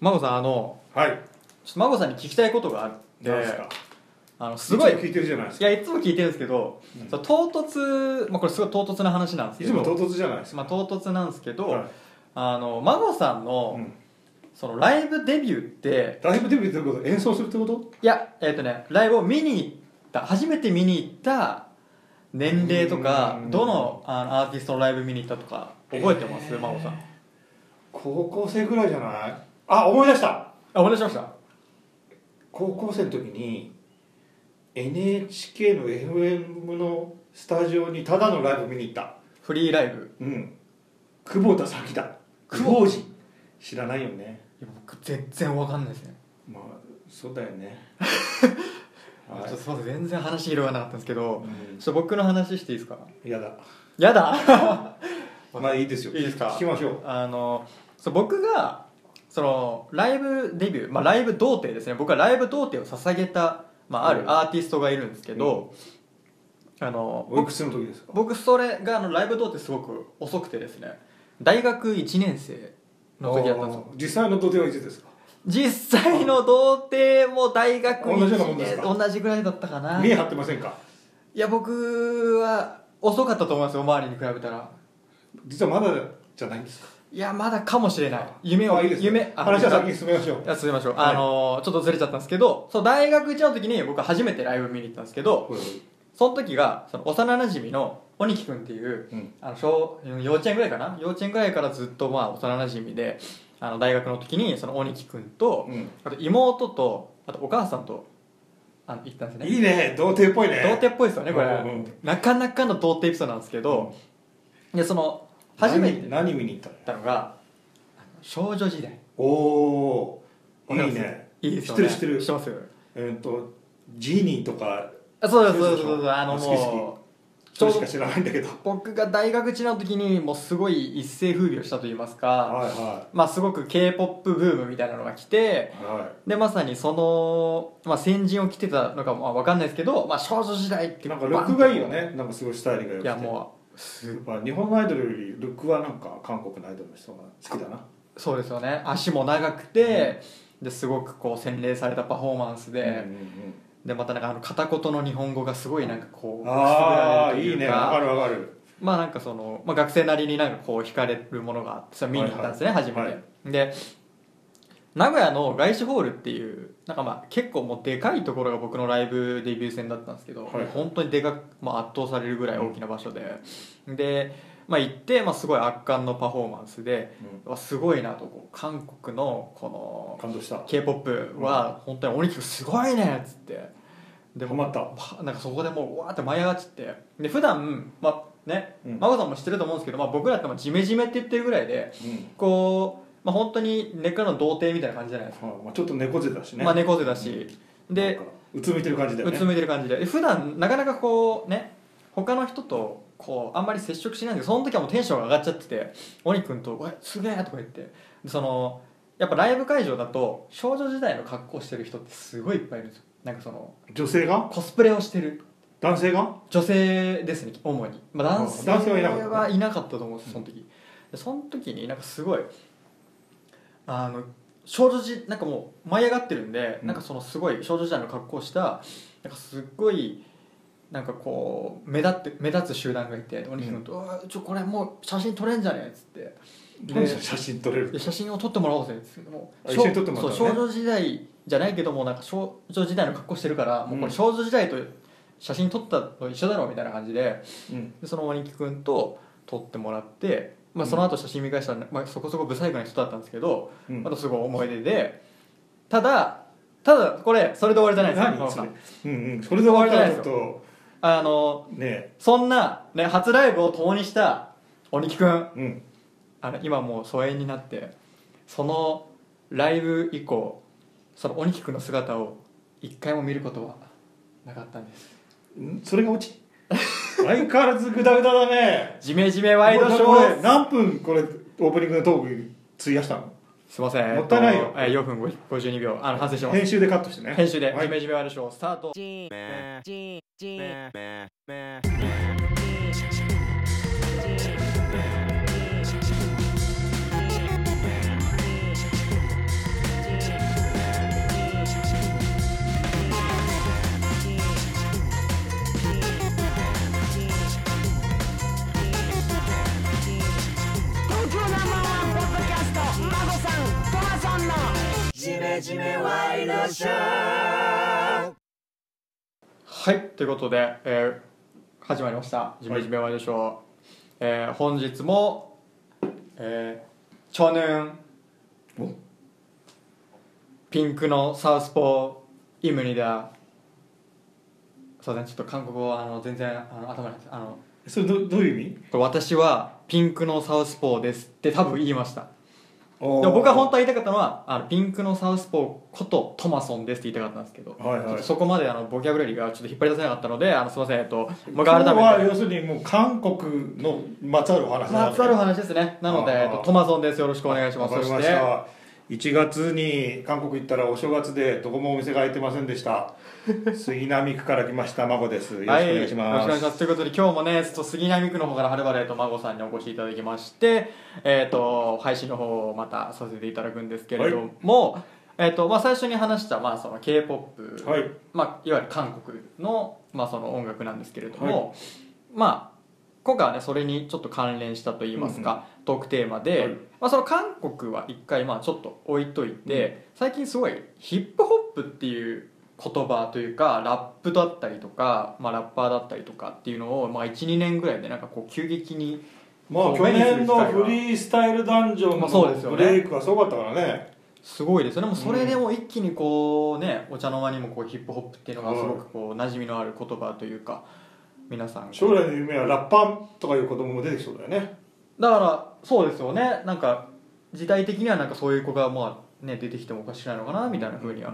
孫さんあのはい。ちょっと孫さんに聞きたいことがあって何ですか？あのすごいいつも聞いてるじゃないですか。いやいつも聞いてるんですけど、うん。唐突、まあ、これすごい唐突な話なんですけどいつも唐突じゃないですか。まあ、唐突なんですけど、はい。あの孫さんの,、うん。そのライブデビューってライブデビューってこと？演奏するってこと？いやえっ、とねライブを見に行った初めて見に行った年齢とかうん。どのあのアーティストのライブ見に行ったとか覚えてます、えー。孫さん。高校生ぐらいじゃない？あ思い出した。あお願いしました。高校生の時に NHK の FM のスタジオにただのライブ見に行った。フリーライブ。うん。久保田早紀だ。久保。寺知らないよね。いや僕全然わかんないですね。まあそうだよね。はちょっとすみません全然話広がなかったんですけどい、ちょっと僕の話していいですか？うん、やだ。やだ？まあいいですよ。いいですか？聞きましょう。あのそう僕がそのライブデビュー、まあ、ライブ童貞ですね。僕はライブ童貞を捧げた、まあ、あるうん。アーティストがいるんですけど、あの僕おいくつの時ですか？僕それがあのライブ童貞すごく遅くてですね。大学1年生の時だったんです実際の土手はいつですか？実際の童貞も大学同じようなもん1ですか？年同じぐらいだったかな。見え張ってませんか？いや僕は遅かったと思いますよ周りに比べたら。実はまだじゃないんですか？いやまだかもしれない。夢をあいいですね。夢あ話は先に進めましょう。進めましょう、はい。あのーちょっとずれちゃったんですけどそう大学1の時に僕は初めてライブ見に行ったんですけどほい。その時がその幼なじみの鬼木君っていううん。あの小幼稚園ぐらいかな？幼稚園ぐらいからずっとまあ幼なじみであの大学の時にその鬼木君とうん。あと妹とあとお母さんとあの行ったんですね。いいね。童貞っぽいね。童貞っぽいですよねこれ、うんうんなかなかの童貞エピソードなんですけど、でその初めて。何何見に行ったの？が少女時代。おおいいね。いいですよね。知ってる知ってる。知ってますえっとジーニーとかあそうそうそでしょ？そうあのもうそれしか知らないんだけど。僕が大学1の時にもうすごい一世風靡をしたといいますかはいはまあすごく k p o p ブームみたいなのが来てい。はでまさにその、まあ、先陣を切ってたのかも分かんないですけど、まあ、少女時代っていなんかルックがいいよね。なんかすごいスタイルが良くて。いやもうすまあ日本のアイドルよりルックはなんか韓国のアイドルの人が好きだな。そうですよね。足も長くて、ですごくこう洗練されたパフォーマンスで、うんうんうん。でまたなんかあの片言の日本語がすごいなんかこうああいいね。わかるわかる。まあなんかその、まあ、学生なりになんかこう惹かれるものがあってそれ見に行ったんですね、はいはい。初めて、はい。で名古屋の外資ホールっていうなんかまあ結構もうでかいところが僕のライブデビュー戦だったんですけど、はい。本当にでかく、まあ、圧倒されるぐらい大きな場所で、で、まあ、行って、まあ、すごい圧巻のパフォーマンスで、わすごいなとこう韓国のこの k p o p は本当に鬼木君すごいねっつって。でハマった。わなんかそこでもうわーって舞い上がっちゃって。で普段まあねうん。真帆さんも知ってると思うんですけど、まあ、僕らってまあジメジメって言ってるぐらいでうん。こう、まあ、本当に根っからの童貞みたいな感じじゃないですか、まあちょっと猫背だしね。まあ、猫背だし、でうつむいてる感じだよね。うつむいてる感じで。で普段なかなかこうね他の人とこうあんまり接触しないんでその時はもうテンションが上がっちゃってて鬼くんと「えすげえ!」とか言って。でそのやっぱライブ会場だと少女時代の格好してる人ってすごいいっぱいいるんですよ。なんかその女性が？コスプレをしてる。男性が？女性ですね主に、まあ、男性あ男性はいなかった。はいなかったと思うんですその時。でその時になんかすごいあの少女時なんかもう舞い上がってるんで、うん。なんかそのすごい少女時代の格好をしたなんかすっごいなんかこう目立って目立つ集団がいて鬼木君と「うわちょこれもう写真撮れんじゃね？え」っつって。何で写真撮れるで写真を撮ってもらおうぜ。っつって。もうあ一緒に撮ってもらったのね。そう少女時代じゃないけどもなんか少女時代の格好してるから、もうこれ少女時代と写真撮ったの一緒だろうみたいな感じで。うん。でその鬼木君と撮ってもらって、まあ、その後写真見返したら、まあ、そこそこ不細工な人だったんですけど、うん。あとすごい思い出でただただこれそれで終わりじゃないですかうんうん。それで終わったらちょっとあのね。そんな、ね、初ライブを共にした鬼木君うん。あの今もう疎遠になってそのライブ以降その鬼木君の姿を一回も見ることはなかったんです。ん？それが落ち 相変わらずグダグダだね。ジメジメワイドショー。何分これオープニングのトーク費やしたの？すいません。もったいないよ。えっとえー4分52秒。あの反省します。編集でカットしてね。編集で。はい。ジメジメワイドショースタートめじめワイドショー。はいということで、えー始まりました「じめじめワイドショー」えー本日もえー、チョヌン。ピンクのサウスポーイムニダそうだねちょっと韓国語はあの全然あの頭にあのそれどどういう意味？これ私はピンクのサウスポーですって多分言いましたででも僕は本当は言いたかったのはあのピンクのサウスポーことトマソンですって言いたかったんですけど、はいはい。ちょっとそこまであのボキャブラリーがちょっと引っ張り出せなかったのであのすみませんえっともう改めて要するにもう韓国のまつわるお話まつわる話ですねなので、えっと、トマソンですよろしくお願いしますそししてた1月に韓国行ったらお正月でどこもお店が開いてませんでした。杉並区から来ました孫です。よろしくおはい、願いします、よろしくお願いします。ということで今日もねちょっと杉並区の方からはるばると孫さんにお越しいただきましてえっ、と配信の方をまたさせていただくんですけれども、えっ、とまあ最初に話したまあその K-POP はい。まあ、いわゆる韓国の,、まあその音楽なんですけれども、まあ今回はねそれにちょっと関連したといいますか、トークテーマで、はい。まあ、その韓国は一回まあちょっと置いといて、最近すごいヒップホップっていう言葉というかラップだったりとか、まあ、ラッパーだったりとかっていうのを、まあ、12年ぐらいでなんかこう急激にまあ去年のフリースタイルダンジョンまあそうですよね。のブレイクがすごかったからね。すごいですよね。もうそれでも一気にこうねお茶の間にもこうヒップホップっていうのがすごくこう馴染みのある言葉というか皆さん。将来の夢はラッパーとかいう子供も出てきそうだよね。だからそうですよね。なんか時代的にはなんかそういう子がまあね出てきてもおかしくないのかなみたいなふうには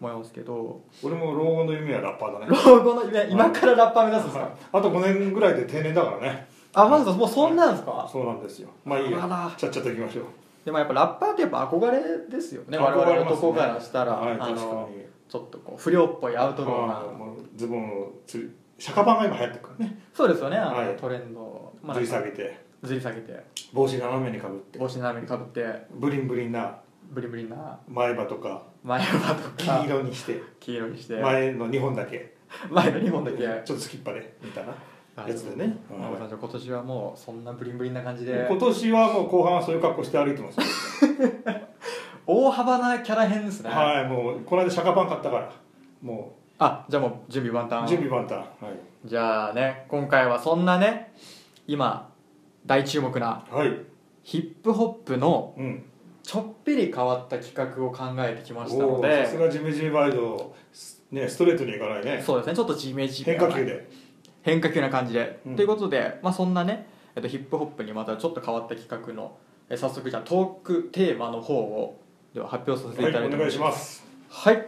思いますけど。俺も老後の夢はラッパーだね。老後の夢今からラッパー目指すんですか？あと5年ぐらいで定年だからね。あまずもうそんなんですか？そうなんですよ。まあいいや。ちゃっちゃといきましょう。でもやっぱラッパーってやっぱ憧れですよね。我々男からしたら、はいあ確かのに。ちょっとこう不良っぽいアウトローな。ズボンをつりシャカパンが今流行ってるからね。そうですよね。あの、はい。トレンド、まあずり下げてずり下げて。帽子斜めにかぶって。帽子斜めにかぶって。ブリンブリンな。ブリブリな。前歯とか。前歯と黄か色にして。黄色にして。前の2本だけ。前の2本だけ。ちょっとスキッパで。みたいなやつでね。まあじゃあ今年はもうそんなブリンブリンな感じで。今年はもう後半はそういう格好して歩いてます。よ 大幅なキャラ変ですね、はいもうこの間シャカパン買ったから。もあじゃあもう準備万う端。準備万端。はい。じゃあね今回はそんなね今大注目なはい。ヒップホップのうん。ちょっぴり変わった企画を考えてきましたのおーさすでがジメジメバイドねストレートにいかないね。そうですねちょっとジメジメ変化球で。変化球な感じで、うん。ということで、まあ、そんなね、えっと、ヒップホップにまたちょっと変わった企画のえ早速じゃあトークテーマの方をでは発表させていただいてもはいお願いしますはい。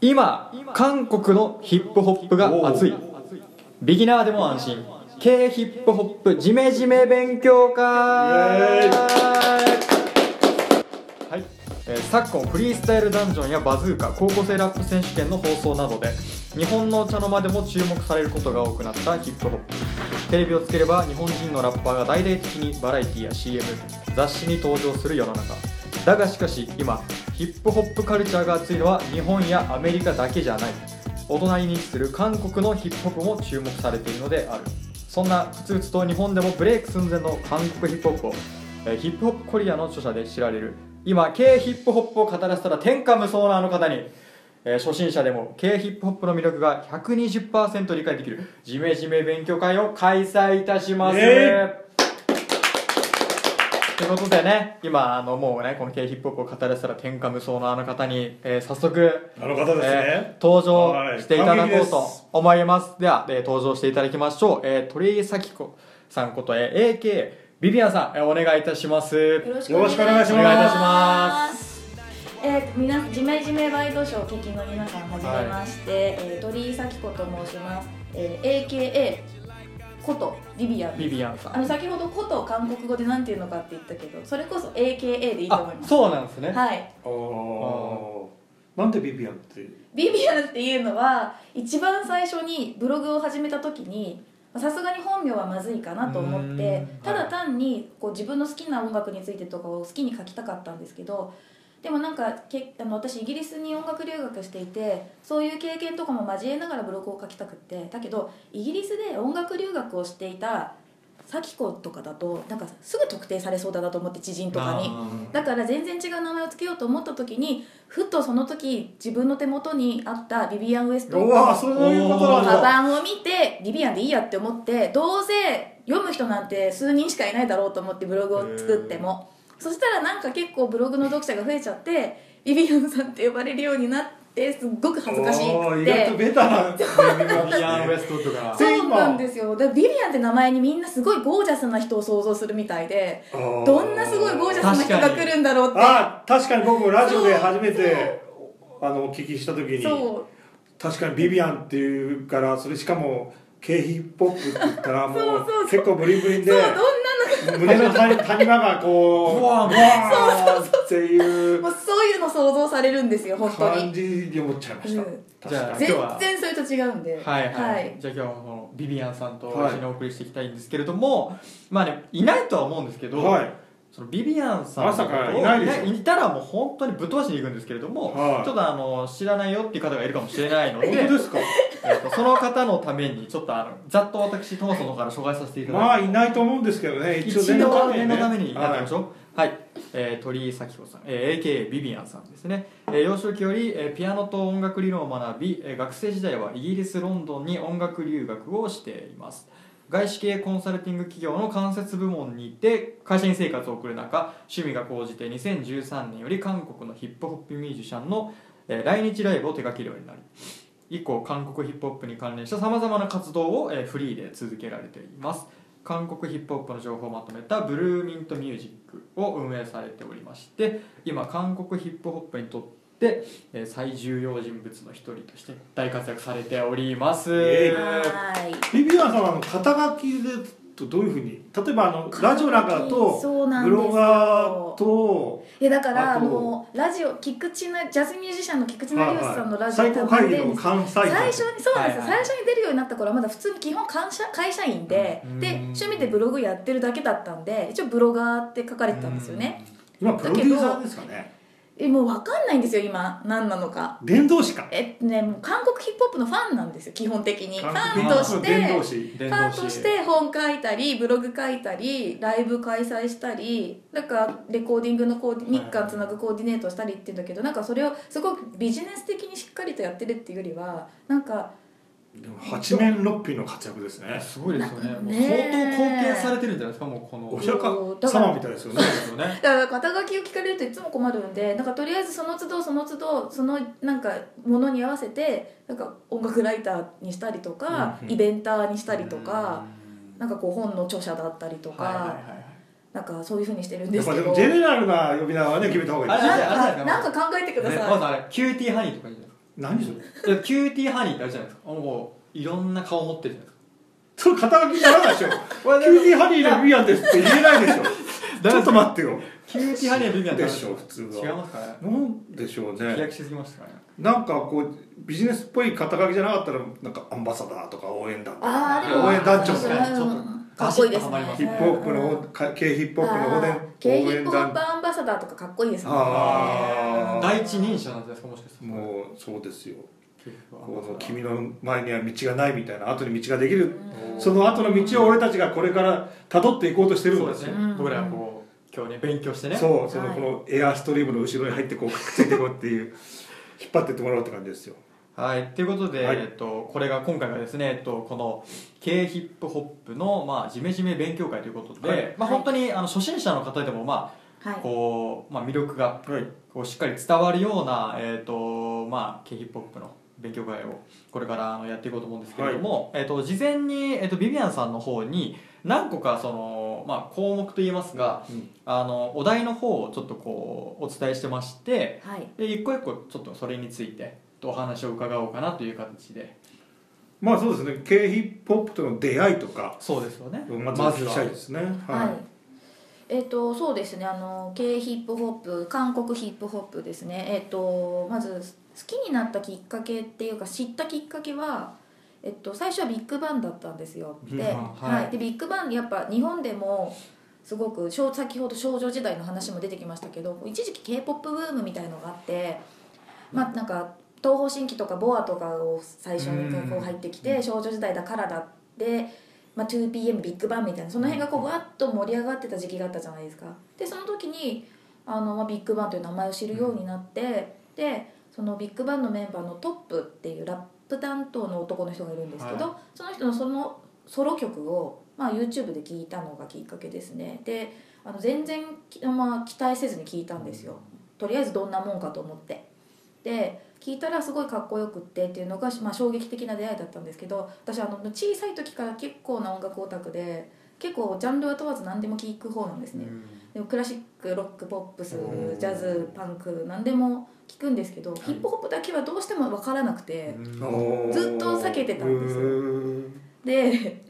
今韓国のヒップホップが熱い。ビギナーでも安心 K ヒップホップジメジメ勉強会。はい、えー昨今フリースタイルダンジョンやバズーカ高校生ラップ選手権の放送などで日本のお茶の間でも注目されることが多くなったヒップホップ。テレビをつければ日本人のラッパーが大々的にバラエティや CM 雑誌に登場する世の中。だがしかし今ヒップホップカルチャーが熱いのは日本やアメリカだけじゃない。お隣に位置する韓国のヒップホップも注目されているのであるそんなふつふつと日本でもブレイク寸前の韓国ヒップホップを、えーヒップホップコリアの著者で知られる今 K ヒップホップを語らせたら天下無双なあの方に、えー初心者でも K ヒップホップの魅力が120%理解できるジメジメ勉強会を開催いたします、えーということでね今あのもうねこの K ヒップホップを語らせたら天下無双のあの方に、えー早速あの方ですね、えー登場していただこうと思います。では、えー登場していただきましょう、えー、鳥居咲子さんこと、えー AK ビビアンさん、えーお願いいたします。よろしくお願いします。お願いいたします。えー、みなじめじめワイドショーお聞きの皆さんはじめまして、えー鳥居咲子と申します、えー AKA ことビビアンビビアンさんあの先ほどことを韓国語でなんていうのかって言ったけどそれこそ AKA でいいと思いあます。そうなんですね。はい。おー。なんでビビアンって？ビビアンっていうのは一番最初にブログを始めた時にさすがに本名はまずいかなと思っうてんただ単にこう自分の好きな音楽についてとかを好きに書きたかったんですけどでもなんかけあの私イギリスに音楽留学していてそういう経験とかも交えながらブログを書きたくってだけどイギリスで音楽留学をしていた咲子とかだとなんかすぐ特定されそうだなと思って知人とかに。あだから全然違う名前を付けようと思った時にふとその時自分の手元にあったビビアン・ウエストうわそういうことなんカだバンを見てビビアンでいいやって思ってどうせ読む人なんて数人しかいないだろうと思ってブログを作ってもそしたらなんか結構ブログの読者が増えちゃってビビアンさんって呼ばれるようになってすっごく恥ずかしくおー意外とてベタなネーミングービアン・ウがエストとか。そうなんですよ。でビビアンって名前にみんなすごいゴージャスな人を想像するみたいでどんなすごいゴージャスな人が来るんだろうって。あ確かに僕もラジオで初めてあのお聞きした時に確かにビビアンっていうからそれしかも経費ポップって言ったらもう結構ブリンブリンでそうどんな胸の谷谷間がこうブワーンブワーンっていうもうそういうの想像されるんですよ本当感にじに思っちゃいました、うん。じゃ全今日は。然それと違うんで。はいはい、はい。じゃあ今日はこのビビアンさんとはい。一緒にお送りしていきたいんですけれども、まあねいないとは思うんですけど、はいそのビビアンさんのまさかいないでしょ。いたらもう本当にぶっ飛ばしに行くんですけれども、はい。ちょっとあの知らないよっていう方がいるかもしれないので本当ですか？えっとその方のためにちょっとあのざっと私トマソの方から紹介させていただいて。まあいないと思うんですけどね一応念のために、ね、念のためにやってみましはょう。はい、えー鳥居咲子さん、えー AKA ビビアンさんですね、えー幼少期より、えーピアノと音楽理論を学び、えー学生時代はイギリス・ロンドンに音楽留学をしています外資系コンサルティング企業の間接部門にいて会社員生活を送る中趣味が高じて2013年より韓国のヒップホップミュージシャンの、えー来日ライブを手掛けるようになり以降韓国ヒップホップに関連したさまざまな活動を、えーフリーで続けられています。韓国ヒップホップの情報をまとめたブルーミントミュージックを運営されておりまして今韓国ヒップホップにとってえー最重要人物の一人として大活躍されております、えはい。ビビアンさんはあの肩書きでとどういうふうに例えばあのラジオなんかだとそうなんですよ。ブロガーといやだからもうラジオ菊池なジャズミュージシャンの菊池成吉さんのラジオ最高会議の関西最初にそうなんですよ、はいはい。最初に出るようになった頃はまだ普通に基本会社会社員で、うん。で趣味でブログやってるだけだったんで一応ブロガーって書かれてたんですよね、今プロデューサーですかねえもう分かんないんですよ今。何なのか。伝道師か。えっとねもう韓国ヒップホップのファンなんですよ基本的に。フ韓ァ国ンとしてファンとして本書いたりブログ書いたりライブ開催したりなんかレコーディングのコーディ日韓つなぐコーディネートしたりって言うんだけどなんかそれをすごくビジネス的にしっかりとやってるっていうよりはなんかでも八面六臂の活躍ですね。すごいですよね。もうね相当貢献されてるんじゃないですかもうこの。お釈迦から様みたいですよね。だから肩書きを聞かれるといつも困るんでなんかとりあえずその都度その都度そのなんかものに合わせてなんか音楽ライターにしたりとか、イベンターにしたりとか、なんかこう本の著者だったりとか、はいはいはいなんかそういうふうにしてるんでやっぱですけどもジェネラルな呼び名はね決めた方がいいですあれなんかなんか考えてください、ねまずあれキューティーハニーとかいいじゃない何それ？キューティーハニーってあるじゃないですか。もういろんな顔持ってるじゃないですか。それ肩書きになら ないでしょ。キューティーハニーのビビアンですって言えないでしょ。ちょっと待ってよ。キューティーハニーはビビアンでしょ普通は違いますかねなんでしょうね。飛躍しすぎましたかね。なんかこうビジネスっぽい肩書きじゃなかったらなんかアンバサダーとか応援団とか。応援団長確か。にちょっとかっこいいですね。ヒップホップの K ヒップホップの応援あー。K ヒップホップ団アンバサダーとかかっこいいですね。第一人者なんじゃないですかもしかしてもうそうですよ。この君の前には道がないみたいな後に道ができる。うん。その後の道を俺たちがこれから辿っていこうとしてるんでよそうですすね。うん。僕らはこう今日ね勉強してね。そうそのはいこのエアーストリームの後ろに入ってこうくっついていこうっていう引っ張ってってもらおうって感じですよはい、ということで、はい。えっと、これが今回がですね、えっと、この K ヒップホップの、まあ、ジメジメ勉強会ということで、はい。まあ、本当にあの初心者の方でも、まあはい。こうまあ、魅力がはい。こうしっかり伝わるような、えっとまあ、K ヒップホップの勉強会をこれからあのやっていこうと思うんですけれども、えっと、事前に、えっと、ビビアンさんの方に何個かその、まあ、項目といいますが、うん。あのお題の方をちょっとこうお伝えしてましてはい。で一個一個ちょっとそれについてお話を伺おうかなという形で。まあそうですね。K ヒップホップとの出会いとか。そうですよね。まず聞きたいですね。は。い、えっ、とそうですね。あの K ヒップホップ韓国ヒップホップですね。えっ、とまず好きになったきっかけっていうか知ったきっかけはえっと、最初はビッグバンだったんですよ。で,、ビッグバンははい。いでビッグバンやっぱ日本でもすごく少先ほど少女時代の話も出てきましたけど一時期 k p o p ブームみたいのがあってまあなんか東方神起とかボアとかを最初にこう入ってきて少女時代だからだって、まあ、2PM ビッグバンみたいなその辺がこうわっと盛り上がってた時期があったじゃないですか。でその時にあの、まあ、ビッグバンという名前を知るようになって、でそのビッグバンのメンバーのトップっていうラップ担当の男の人がいるんですけど、はその人のそのソロ曲を、まあ、YouTube で聴いたのがきっかけですね。であの全然、きまあ、期待せずに聴いたんですよ。とりあえずどんなもんかと思って。で聞いたらすごいかっこよくってっていうのが、まあ、衝撃的な出会いだったんですけど私あの小さい時から結構な音楽オタクで結構ジャンルは問わず何でも聴く方なんですね、でもクラシックロックポップスうん。ジャズパンク何でも聞くんですけど、ヒップホップだけはどうしても分からなくて、ずっと避けてたんですよ。で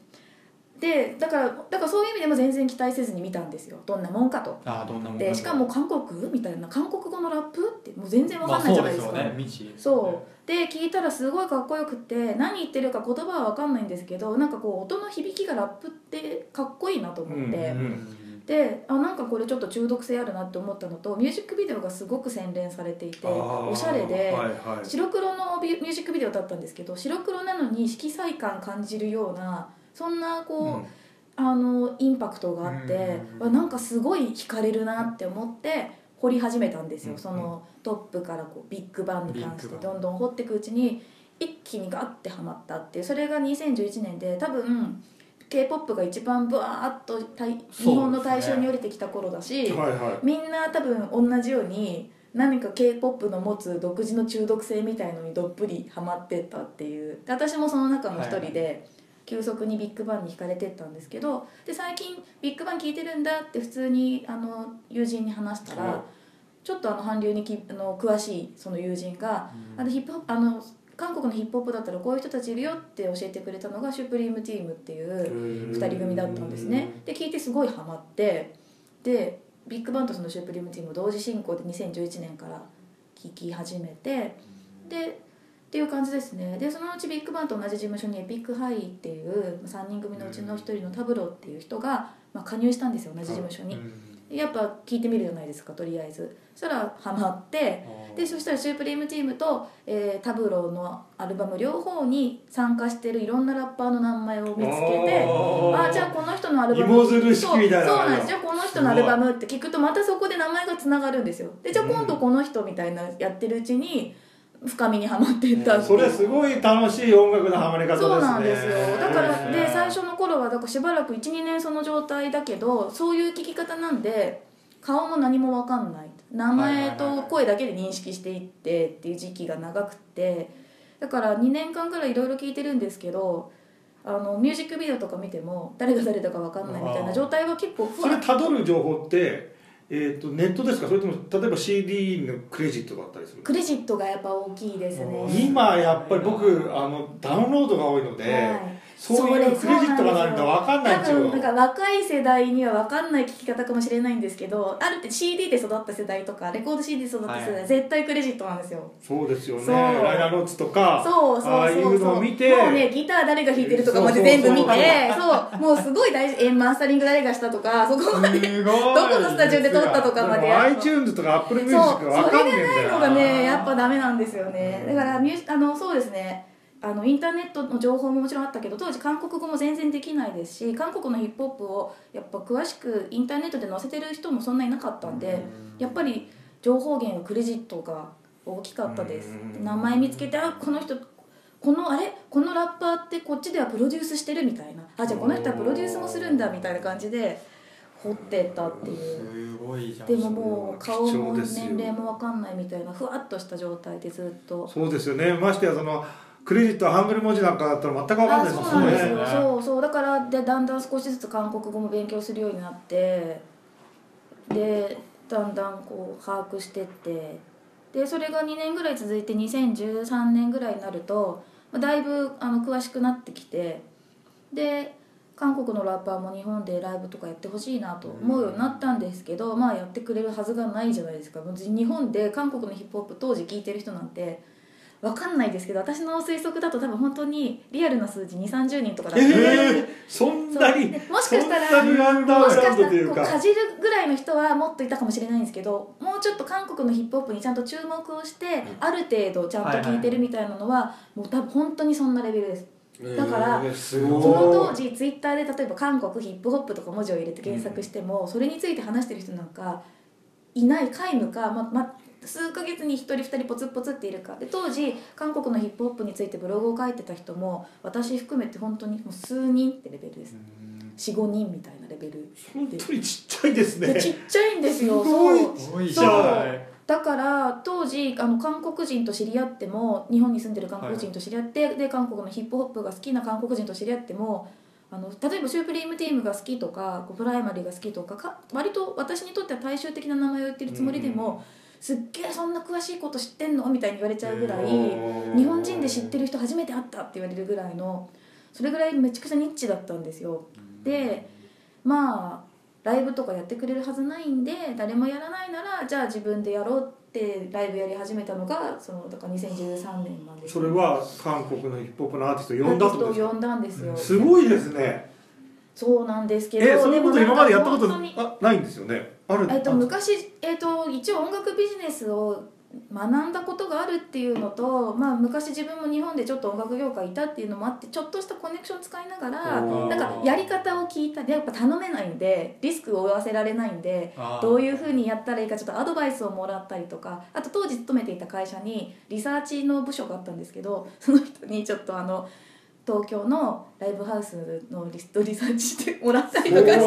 でだからだからそういう意味でも全然期待せずに見たんですよ。どんなもんかと。ああどんなもんでしかも韓国みたいな韓国語のラップってもう全然分かんないじゃないですか、まあ、そうですよねそう。で聞いたらすごいかっこよくって何言ってるか言葉は分かんないんですけどなんかこう音の響きがラップってかっこいいなと思って、うんうんであなんかこれちょっと中毒性あるなって思ったのとミュージックビデオがすごく洗練されていておしゃれで、はいはい。白黒のミュージックビデオだったんですけど白黒なのに色彩感感じるようなそんなこう、あのインパクトがあって、うんわなんかすごい惹かれるなって思って掘り始めたんですよ、うんそのトップからこうビッグバンに関して。どんどん掘っていくうちに一気にガッてハマったっていう。それが2011年で多分 k p o p が一番ブワーッと大日本の大衆に降りてきた頃だし、はいはい。みんな多分同じように何か k p o p の持つ独自の中毒性みたいのにどっぷりハマってったっていう。で私もその中の一人で急速にビッグバンに惹かれてったんですけどで最近ビッグバン聴いてるんだって普通にあの友人に話したら、はい。ちょっとあの韓流にきあの詳しいその友人が、あのヒップホップあの韓国のヒップホップだったらこういう人たちいるよって教えてくれたのがシュプリームチームっていう2人組だったんですね。で聞いてすごいハマってでビッグバンとそのシュプリームチーム同時進行で2011年から聴き始めてでっていう感じですね。でそのうちビッグバンと同じ事務所にエピックハイっていう3人組のうちの1人のタブロっていう人が、まあ、加入したんですよ同じ事務所に、やっぱ聞いてみるじゃないですかとりあえず。そしたらハマってでそしたらシュープリームチームと、えータブローのアルバム両方に参加してるいろんなラッパーの名前を見つけてあー。あじゃあこの人のアルバムそうそうなんです。じゃあこの人のアルバムって聞くとまたそこで名前がつながるんですよ。でじゃあ今度この人みたいなやってるうちに深みにはまっていった。そうれすごい楽しい音楽のハマり方ですね。そうなんですよ。だからで最初の頃はだからしばらく12年その状態だけどそういう聞き方なんで顔も何も分かんない。名前と声だけで認識していってっていう時期が長くて。だから2年間ぐらいいろいろ聞いてるんですけどあのミュージックビデオとか見ても誰が誰だか分かんないみたいな状態は結構ふそれたどる情報って、えー、とネットですか？それとも例えば CD のクレジットだったりするクレジットがやっぱ大きいですね。今やっぱり僕あのダウンロードが多いので、はいそういうクレジットがないと分かんないんですよ多分なんか若い世代には分かんない聞き方かもしれないんですけどあるって CD で育った世代とかレコード CD で育った世代、はい。絶対クレジットなんですよ。そうですよね。ライナーノーツとかそうそうそうそう。ああいうのを見て。もうねギター誰が弾いてるとかまで全部見て。そうもうすごい大事。えマスタリング誰がしたとかそこまで。どこのスタジオで撮ったとかまで iTunes とか Apple Music それが分かんねえんだよがないのがねやっぱダメなんですよね。だからミュあのそうですねあのインターネットの情報ももちろんあったけど当時韓国語も全然できないですし韓国のヒップホップをやっぱ詳しくインターネットで載せてる人もそんなにいなかったんでやっぱり情報源はクレジットが大きかったです。うん。名前見つけてあこの人このあれ？このラッパーってこっちではプロデュースしてるみたいな。あじゃあこの人はプロデュースもするんだみたいな感じで掘ってったっていう。すごいじゃん。でももう顔も年齢も分かんないみたいなふわっとした状態でずっと。そうですよね。ましてやそのクレジットハングル文字なんかだったら全く分かんないあですもそうなんですよ。んね。そうそう。だからでだんだん少しずつ韓国語も勉強するようになってでだんだんこう把握してってでそれが2年ぐらい続いて2013年ぐらいになるとまあだいぶあの詳しくなってきてで韓国のラッパーも日本でライブとかやってほしいなと思うようになったんですけど、まあやってくれるはずがないじゃないですか。日本で韓国のヒップホップ当時聴いてる人なんて分かんないですけど私の推測だと多分本当にリアルな数字2 3 0人とかだえったー、そんなにでもしかしたらもしかしたドというか。らかじるぐらいの人はもっといたかもしれないんですけどもうちょっと韓国のヒップホップにちゃんと注目をして、ある程度ちゃんと聴いてるみたいなのは、もう多分本当にそんなレベルです。だからその当時ツイッターで例えば韓国ヒップホップとか文字を入れて検索しても、それについて話してる人なんかいない皆無か、まま、数ヶ月に1人2人ポツポツっているか。で当時韓国のヒップホップについてブログを書いてた人も私含めて本当にもう数人ってレベルです。45人みたいなレベル。本当にちっちゃいですね。でちっちゃいんですよ。すごい。そう。すごいじそう。だから当時あの韓国人と知り合っても日本に住んでる韓国人と知り合って、で韓国のヒップホップが好きな韓国人と知り合ってもあの例えばシュープリームティームが好きとかプライマリーが好きとかか割と私にとっては大衆的な名前を言ってるつもりでも、すっげえそんな詳しいこと知ってんの？みたいに言われちゃうぐらい日本人で知ってる人初めて会ったって言われるぐらいのそれぐらいめちゃくちゃニッチだったんですよ。でまあライブとかやってくれるはずないんで誰もやらないならじゃあ自分でやろうってライブやり始めたのがそのだから2013年なんですそれは韓国のヒップホップのアーティストを呼んだと呼んだんですよ、すごいですね。そうなんですけどえそういうこと今までやったことないんですよね？あるえっと、あ昔、えっと、一応音楽ビジネスを学んだことがあるっていうのと、まあ、昔自分も日本でちょっと音楽業界いたっていうのもあってちょっとしたコネクション使いながらなんかやり方を聞いたりやっぱ頼めないんでリスクを負わせられないんでどういうふうにやったらいいかちょっとアドバイスをもらったりとかあと当時勤めていた会社にリサーチの部署があったんですけどその人にちょっとあの東京のライブハウスのリストリサーチしてもらったりとかして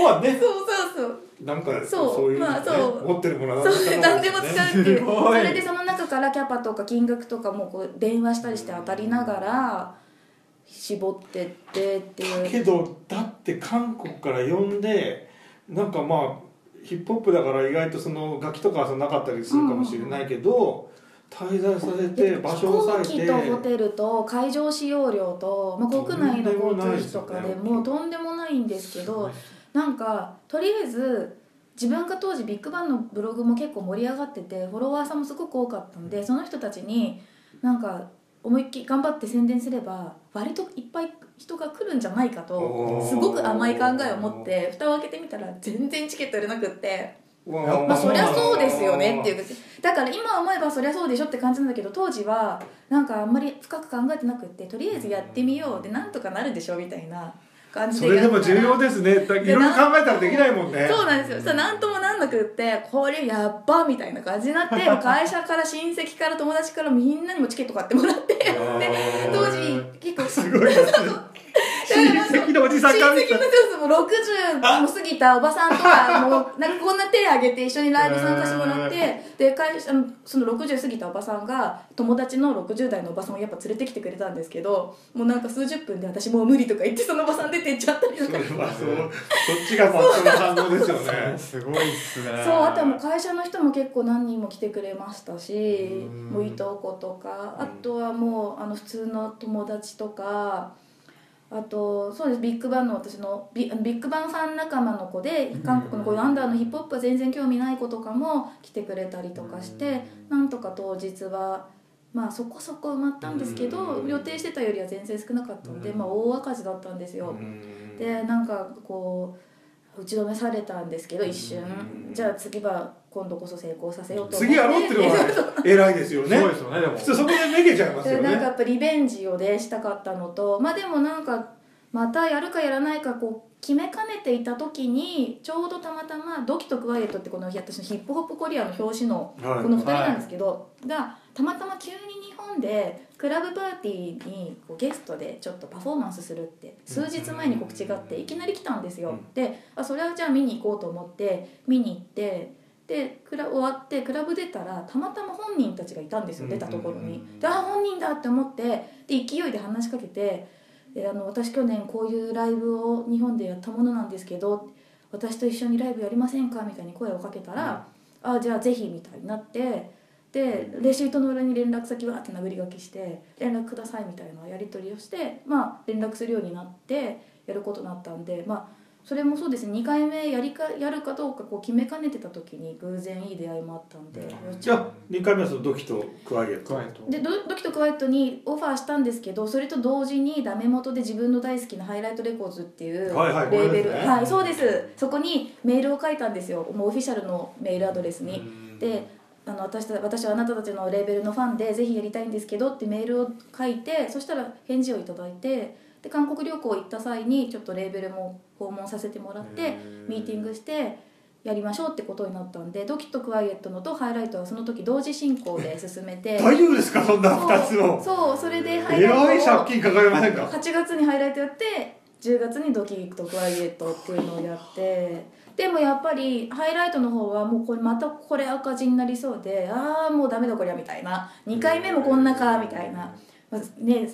まあね。そうそうなんかそう。そういうのねまあそう。持ってるものはそう何でも使うっていう。それでその中からキャパとか金額とかもこう電話したりして当たりながら絞ってってっていう。けどだって韓国から呼んでなんかまあヒップホップだから意外とその楽器とかはそんなかったりするかもしれないけど、滞在させて場所を飛行押さえて。機とホテルと会場使用料と、まあ、国内の交通費とかでもとんでもないんですけどなんかとりあえず自分が当時ビッグバンのブログも結構盛り上がっててフォロワーさんもすごく多かったのでその人たちになんか思いっきり頑張って宣伝すれば割といっぱい人が来るんじゃないかとすごく甘い考えを持って蓋を開けてみたら全然チケット売れなくって。まあそりゃそうですよねっていう。だから今思えばそりゃそうでしょって感じなんだけど当時はなんかあんまり深く考えてなくってとりあえずやってみようでなんとかなるでしょみたいな感じそれでも重要でですね。だいろいろ考えたらできないもんね。そうなんですよ。そしたらなんともなんなくってこれやっばみたいな感じになって 会社から親戚から友達からみんなにもチケット買ってもらってで当時結構すごいですね親戚のおじさんか？ら見た親戚の人も60も過ぎたおばさんとかもうなんかこんな手挙げて一緒にライブ参加してもらってで会社のその60過ぎたおばさんが友達の60代のおばさんをやっぱ連れてきてくれたんですけどもうなんか数十分で私もう無理とか言ってそのおばさん出て行っちゃったりとか。それはそうそっちがまっとうな反応ですよね。すごいっすね。そうあとはもう会社の人も結構何人も来てくれましたしうん。もういとことかあとはもうあの普通の友達とかあとそうです。ビッグバンの私のビビッグバンファン仲間の子で韓国のこういうアンダーのヒップホップは全然興味ない子とかも来てくれたりとかしてなんとか当日はまあそこそこ埋まったんですけど予定してたよりは全然少なかったのでまあ大赤字だったんですよ。でなんかこう打ち止めされたんですけど一瞬。じゃあ次は今度こそ成功させようと思って。次やろうっていうのは 偉いですよね。すごいですよねでも。普通そこでめげちゃいますよね。でなんかやっぱリベンジをねしたかったのと。まあでもなんかまたやるかやらないかこう決めかねていた時にちょうどたまたま「ドキとクワイエット」ってこの私のヒップホップコリアの表紙のはい。この2人なんですけど、がたまたま急に日本でクラブパーティーにこうゲストでちょっとパフォーマンスするって数日前に告知があっていきなり来たんですよ、うんであそれはじゃあ見に行こうと思って見に行ってでクラ終わってクラブ出たらたまたま本人たちがいたんですよ出たところに。であ本人だって思ってで勢いで話しかけてであの私去年こういうライブを日本でやったものなんですけど私と一緒にライブやりませんかみたいに声をかけたら、あじゃあぜひみたいになってでレシートの裏に連絡先わーって殴り書きして連絡くださいみたいなやり取りをしてまあ連絡するようになってやることになったんでまあそれもそうですね。2回目やりかやるかどうかこう決めかねてた時に偶然いい出会いもあったんで、じゃあ2回目はそのドキとクワイエットでドドキとクワイエットにオファーしたんですけどそれと同時にダメ元で自分の大好きなハイライトレコーズっていうはいはいレーベル、これですね。はいそうです。そこにメールを書いたんですよ。もうオフィシャルのメールアドレスに、であの私た私はあなたたちのレーベルのファンでぜひやりたいんですけどってメールを書いてそしたら返事をいただいてで韓国旅行行った際にちょっとレーベルも訪問させてもらってミーティングしてやりましょうってことになったんで「ドキとクワイエット」のと「ハイライト」はその時同時進行で進めて。大丈夫ですか？そんな2つを。そうそれでハえイライトを借金抱えませんか？8月にハイライトやって10月にドキッとクワイエットっていうのをやって。でもやっぱりハイライトの方はもうこれまたこれ赤字になりそうでああもうダメだこりゃみたいな。2回目もこんなかみたいな、まずね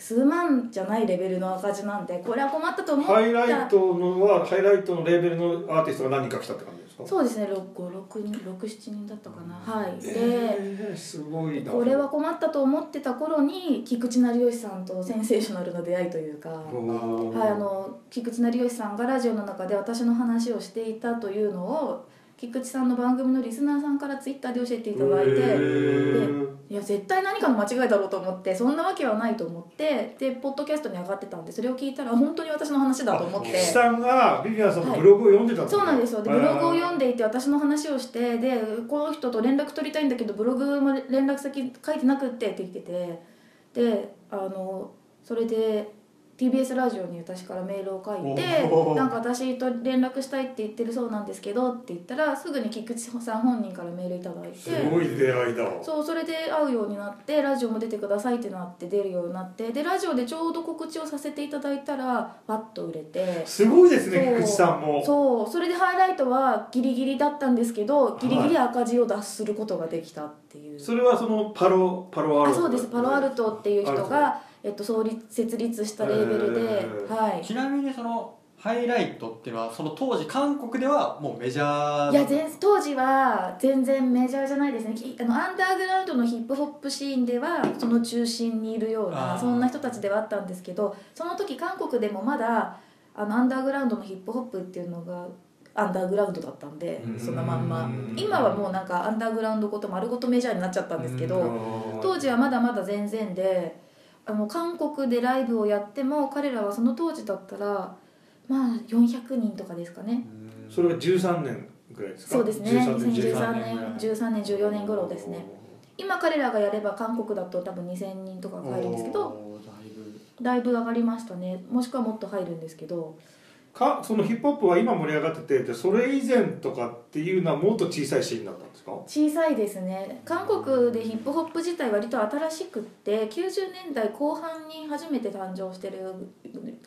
数万じゃないレベルの赤字なんでこれは困ったと思った。ハイライトのはハイライトのレーベルのアーティストが何人か来たって感じですか？そうですね。56人67人だったかな。はい。で、えー、すごいな。これは困ったと思ってた頃に菊池成吉さんとセンセーショナルな出会いというか。はい、あの菊池成吉さんがラジオの中で私の話をしていたというのを菊池さんの番組のリスナーさんからツイッターで教えていただいて、へー。いや絶対何かの間違いだろうと思ってそんなわけはないと思ってでポッドキャストに上がってたんでそれを聞いたら本当に私の話だと思って。菊池さんがビビアンさんのブログを読んでたんそうなんですよ。でブログを読んででいて私の話をしてでこの人と連絡取りたいんだけどブログも連絡先書いてなくってって言ってて。であのそれで TBS ラジオに私からメールを書いてなんか私と連絡したいって言ってるそうなんですけどって言ったらすぐに菊池さん本人からメールいただいてすごい出会いだそうそれで会うようになってラジオも出てくださいってなって出るようになってでラジオでちょうど告知をさせていただいたらわっと売れて。すごいですね菊池さんも。そう。それでハイライトはギリギリだったんですけどギリギリ赤字を脱することができたっていう、それはそのパロパロアルト。あそうです。パロアルトっていう人が、えっと、創立設立したレーベルで、はい。ちなみにそのハイライトっていうのはその当時韓国ではもうメジャーいや全当時は全然メジャーじゃないですね。きあのアンダーグラウンドのヒップホップシーンではその中心にいるようなそんな人たちではあったんですけどその時韓国でもまだあのアンダーグラウンドのヒップホップっていうのがアンダーグラウンドだったんでうん。そのまんま。今はもうなんかアンダーグラウンドごと丸ごとメジャーになっちゃったんですけど当時はまだまだ全然であの韓国でライブをやっても彼らはその当時だったらまあ400人とかですかね。それが13年ぐらいですか？そうですね。13年2013 13年。13年14年頃ですね。今彼らがやれば韓国だと多分2000人とか入るんですけどおーだいぶ。だいぶ上がりましたね。もしくはもっと入るんですけどかそのヒップホップは今盛り上がっててでそれ以前とかっていうのはもっと小さいシーンだったんですか？小さいですね。韓国でヒップホップ自体割と新しくって90年代後半に初めて誕生してる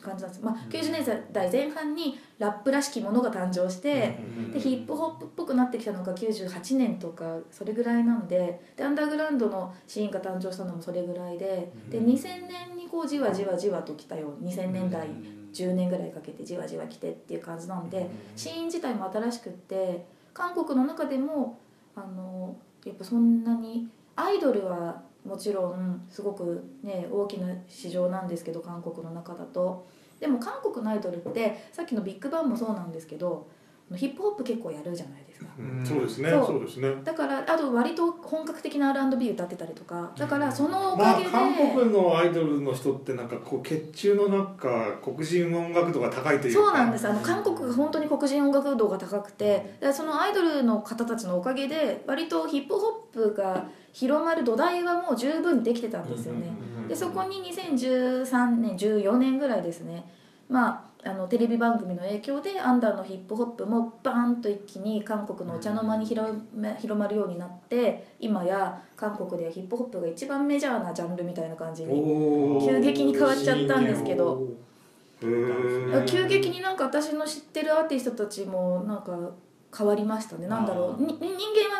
感じなんです、まあ、90年代前半にラップらしきものが誕生して、でヒップホップっぽくなってきたのが98年とかそれぐらいなんででアンダーグラウンドのシーンが誕生したのもそれぐらいでで2000年にこうじわじわじわときたよ2000年代10年ぐらいかけてじわじわ来てっていう感じなんでシーン自体も新しくって韓国の中でもあのやっぱそんなにアイドルはもちろんすごくね大きな市場なんですけど韓国の中だと。でも韓国のアイドルってさっきのビッグバンもそうなんですけどヒップホップ結構やるじゃないですか。うん。そうですね。そう。そうですね。だからあと割と本格的な R&B 歌ってたりとかだからそのおまあかげで、韓国のアイドルの人ってなんかこう血中のなんか黒人音楽度が高いというか。そうなんです。あの韓国が本当に黒人音楽度が高くてそのアイドルの方たちのおかげで割とヒップホップが広まる土台はもう十分できてたんですよね。でそこに2013年14年ぐらいですね。まああのテレビ番組の影響でアンダーのヒップホップもバーンと一気に韓国のお茶の間に広め広まるようになって今や韓国ではヒップホップが一番メジャーなジャンルみたいな感じに急激に変わっちゃったんですけど。急激になんか私の知ってるアーティストたちもなんか変わりましたね。なんだろう。に人間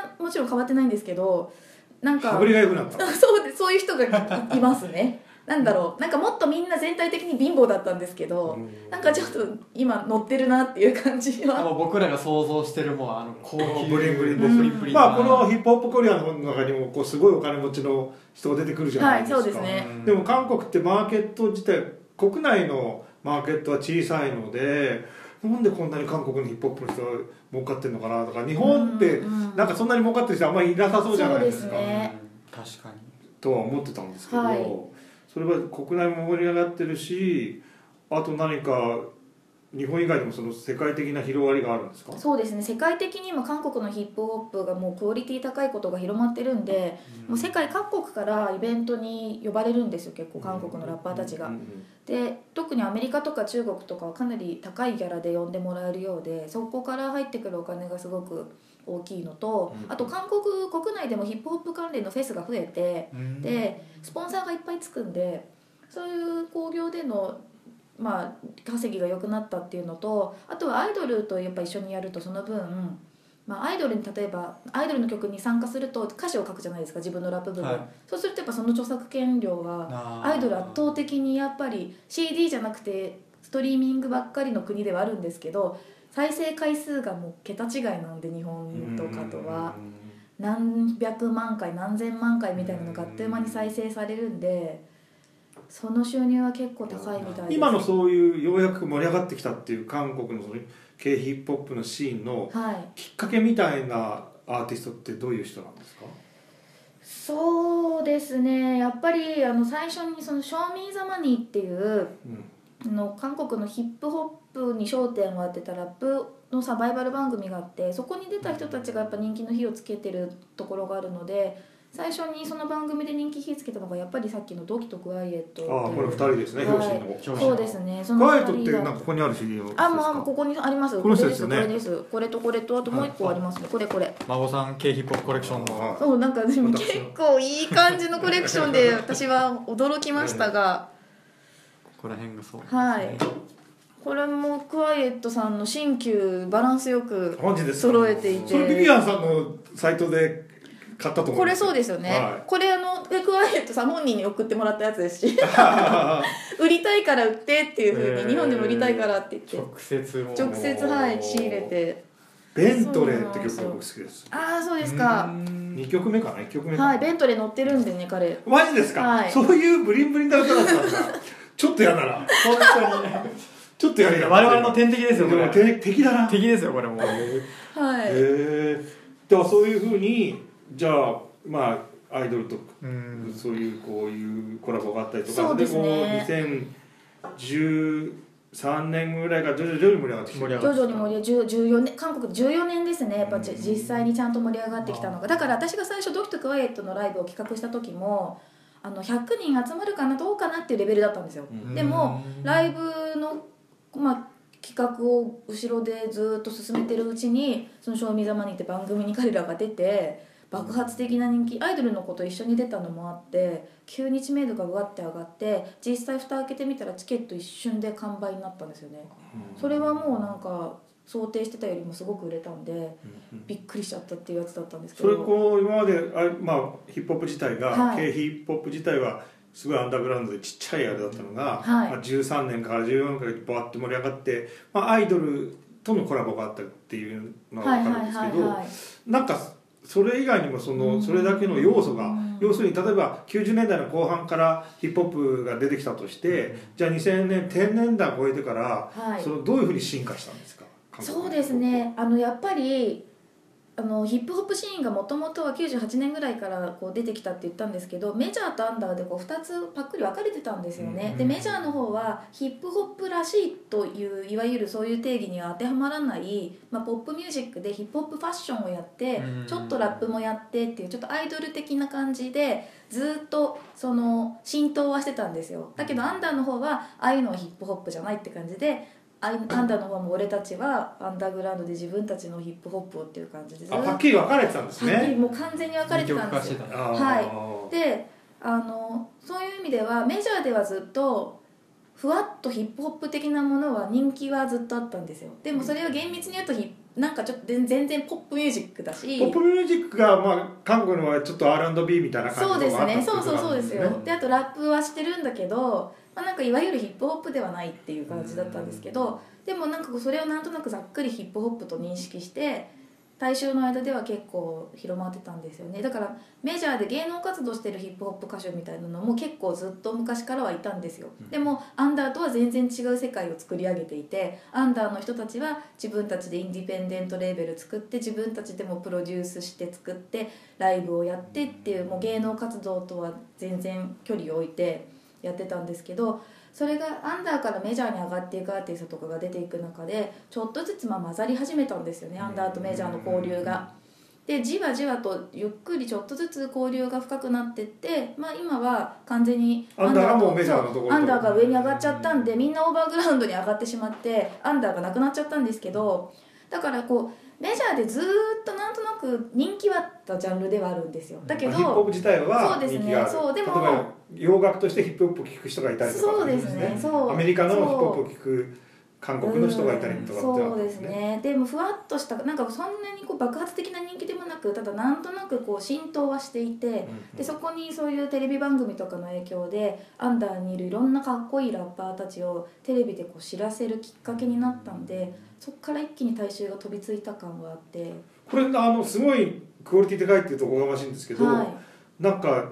はもちろん変わってないんですけどなんか そうでそういう人がいいますねなんだろうなんかもっとみんな全体的に貧乏だったんですけど、なんかちょっと今乗ってるなっていう感じは。僕らが想像してるもうあの高級ブリンブリン。ブリンブリンまあこのヒップホップコリアンの中にもこうすごいお金持ちの人が出てくるじゃないですか、はいそうですね。でも韓国ってマーケット自体国内のマーケットは小さいのでなんでこんなに韓国のヒップホップの人が儲かってるのかなとか日本ってうんうんなんかそんなに儲かってる人あんまりいなさそうじゃないですか。そうですね。確かに。とは思ってたんですけど、はいそれは国内も盛り上がってるしあと何か日本以外でもその世界的な広がりがあるんですか？そうですね。世界的にも韓国のヒップホップがもうクオリティ高いことが広まってるんで、もう世界各国からイベントに呼ばれるんですよ結構韓国のラッパーたちが。うん。うん。で特にアメリカとか中国とかはかなり高いギャラで呼んでもらえるようでそこから入ってくるお金がすごく大きいのと、うん。あと韓国国内でもヒップホップ関連のフェスが増えてでスポンサーがいっぱいつくんでそういう興行でのまあ稼ぎが良くなったっていうのとあとはアイドルとやっぱ一緒にやるとその分、まあ、アイドルに例えばアイドルの曲に参加すると歌詞を書くじゃないですか自分のラップ部分、はい。そうするとやっぱその著作権料はあー。アイドル圧倒的にやっぱり CD じゃなくてストリーミングばっかりの国ではあるんですけど再生回数がもう桁違いなんで日本とかとは。何百万回何千万回みたいなのがあっという間に再生されるんでその収入は結構高いみたいです。今のそういうようやく盛り上がってきたっていう韓国のその K ヒップホップのシーンのはい。きっかけみたいなアーティストってどういう人なんですか？そうですね。やっぱりあの最初にその「ショーミー・ザ・マニー」っていうの韓国のヒップホップに焦点を当てたラップのサバイバル番組があってそこに出た人たちがやっぱ人気の火をつけてるところがあるので最初にその番組で人気火つけたのがやっぱりさっきの「ドキとクワイエット」っていうああこれ二人ですねはい。表紙の。表紙そうですね。そクワイエットってなんかここにある CD のあもうあもうここにあります。ここれですこれですこれとこれとあともう一個ありますね。これこれ。孫さん K ヒップホップコレクションの。あそうなんかでも私結構いい感じのコレクションで私は驚きましたが。ここら辺がそうはいこれもクワイエットさんの新旧バランスよく揃えていて。それビビアンさんのサイトで買ったと思うこれそうですよね、はこれあのえクワイエットさん本人に送ってもらったやつですし。売りたいから売ってっていうふうに日本でも売りたいからって言って。直接直接はい仕入れて。ベントレーって曲が僕好きです。ああそうですか。2曲目かな？1曲目はいベントレー乗ってるんでね彼。マジですか、はい。そういうブリンブリンな歌だったんだちょっとやだな。本当にちょっとやりや我々の天敵ですよこれ。でもて敵だな。へ敵ですよこれもう。はい、えではそういうふうにじゃあまあアイドルとうん。そういうこういうコラボがあったりとかそうですね。こう2013年ぐらいから徐々に徐々に盛り上がってきて盛り上徐々に盛り上14年韓国で14年ですね。やっぱじ実際にちゃんと盛り上がってきたのが。だから私が最初「ドキとクワイエット」のライブを企画した時もあの100人集まるかなどうかなっていうレベルだったんですよ、うん。でもライブの、まあ、企画を後ろでずっと進めてるうちに「その賞味ざまに」って番組に彼らが出て爆発的な人気アイドルの子と一緒に出たのもあって急に知名度がぐわって上がって実際蓋開けてみたらチケット一瞬で完売になったんですよね。それはもうなんか想定してたよりもすごく売れたんでびっくりしちゃったっていうやつだったんですけそれどこう今まであ、まあ、ヒップホップ自体が、はい。K ヒップホップ自体はすごいアンダーグラウンドでちっちゃいあれだったのが、はい。まあ、13年から14年からバーって盛り上がって、まあ、アイドルとのコラボがあったっていうのははい分かるんですけど、はいなんかそれ以外にもそのそれだけの要素がうん。要するに例えば90年代の後半からヒップホップが出てきたとしてじゃあ2000年10年代超えてからはい。そのどういうふうに進化したんですか？そうですね。あのやっぱりあのヒップホップシーンがもともとは98年ぐらいからこう出てきたって言ったんですけどメジャーとアンダーでこう2つパックリ分かれてたんですよね、うんでメジャーの方はヒップホップらしいといういわゆるそういう定義には当てはまらない、まあ、ポップミュージックでヒップホップファッションをやってうんちょっとラップもやってっていうちょっとアイドル的な感じでずっとその浸透はしてたんですよ。だけどアンダーの方はああいうのはヒップホップじゃないって感じでアイアンダーの方も俺たちはアンダーグラウンドで自分たちのヒップホップをっていう感じで。ずっとあはっきり分かれてたんですはっきりねもう完全に分かれてたんですよ。はい。であのそういう意味ではメジャーではずっとふわっとヒップホップ的なものは人気はずっとあったんですよ。でもそれは厳密に言うとヒなんかちょっと全全然ポップミュージックだし。ポップミュージックが、まあ、韓国のはちょっと R&B みたいな感そうですね。そうそうそうですよ、であとラップはしてるんだけど、まあ、なんかいわゆるヒップホップではないっていう感じだったんですけどでもなんかそれをなんとなくざっくりヒップホップと認識して大衆の間では結構広まってたんですよねだからメジャーで芸能活動してるヒップホップ歌手みたいなのも結構ずっと昔からはいたんですよでもアンダーとは全然違う世界を作り上げていてアンダーの人たちは自分たちでインディペンデントレーベル作って自分たちでもプロデュースして作ってライブをやってっていうもう芸能活動とは全然距離を置いてやってたんですけどそれがアンダーからメジャーに上がっていくアーティストとかが出ていく中でちょっとずつまあ混ざり始めたんですよねアンダーとメジャーの交流が。でじわじわとゆっくりちょっとずつ交流が深くなってって、まあ、今は完全にアンダーがもメジャーのところアンダーが上に上がっちゃったんでみんなオーバーグラウンドに上がってしまってアンダーがなくなっちゃったんですけどだからこうメジャーでずーっとなんとなく人気はあったジャンルではあるんですよ。だけどヒップホップ自体はそうですね。人気がある。そうでも例えば洋楽としてヒップホップを聴く人がいたりとかそうですね。そう。アメリカのヒップホップを聴く韓国の人がいたりとかってうんそうですね。でもふわっとしたなんかそんなにこう爆発的な人気でもなくただなんとなくこう浸透はしていてでそこにそういうテレビ番組とかの影響でアンダーにいるいろんなかっこいいラッパーたちをテレビでこう知らせるきっかけになったんでそこから一気に大衆が飛びついた感はあって。これあのすごいクオリティ高いっていうとおこがましいんですけど、はい。なんか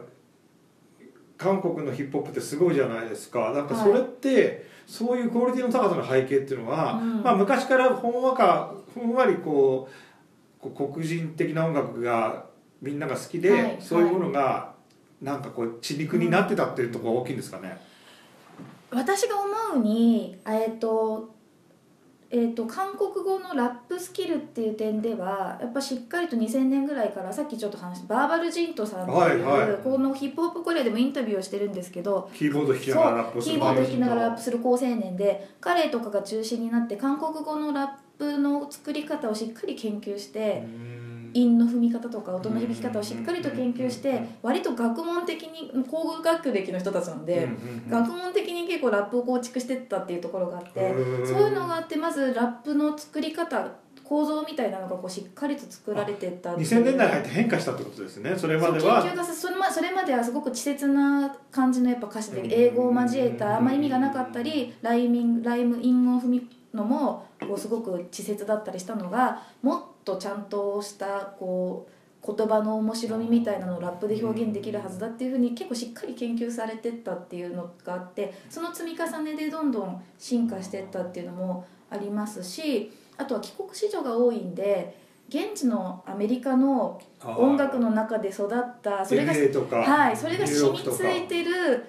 韓国のヒップホップってすごいじゃないですか。なんかはいそれって、そういうクオリティの高さの背景っていうのは、うん。まあ、昔からほんわかふんわりこうこう黒人的な音楽がみんなが好きで、はいそういうものがなんかこう血肉になってたっていうところが大きいんですかね。私が思うにえっ、とえー、と韓国語のラップスキルっていう点ではやっぱしっかりと2000年ぐらいからさっきちょっと話したバーバルジントさんっていう、はいはい。このヒップホップコリアでもインタビューをしてるんですけどキーボード弾きそながらラップをする。うキーボード弾きながらラップする好青年で彼とかが中心になって韓国語のラップの作り方をしっかり研究して韻の踏み方とか音の響き方をしっかりと研究して割と学問的に高学歴の人たちなんで。学問的に結構ラップを構築してったっていうところがあってそういうのがあってまずラップの作り方構造みたいなのがこうしっかりと作られてったっていう。2000年代に入って変化したってことですね。それまでは。研究がさそれまそれまではすごく稚拙な感じのやっぱ歌詞で英語を交えたあんま意味がなかったりライミングライム韻を踏みのもこうすごく稚拙だったりしたのがもっとちゃんとしたこう言葉の面白みみたいなのをラップで表現できるはずだっていうふうに結構しっかり研究されてったっていうのがあってその積み重ねでどんどん進化してったっていうのもありますしあとは帰国子女が多いんで現地のアメリカの音楽の中で育ったそれがはい、それが染みついてる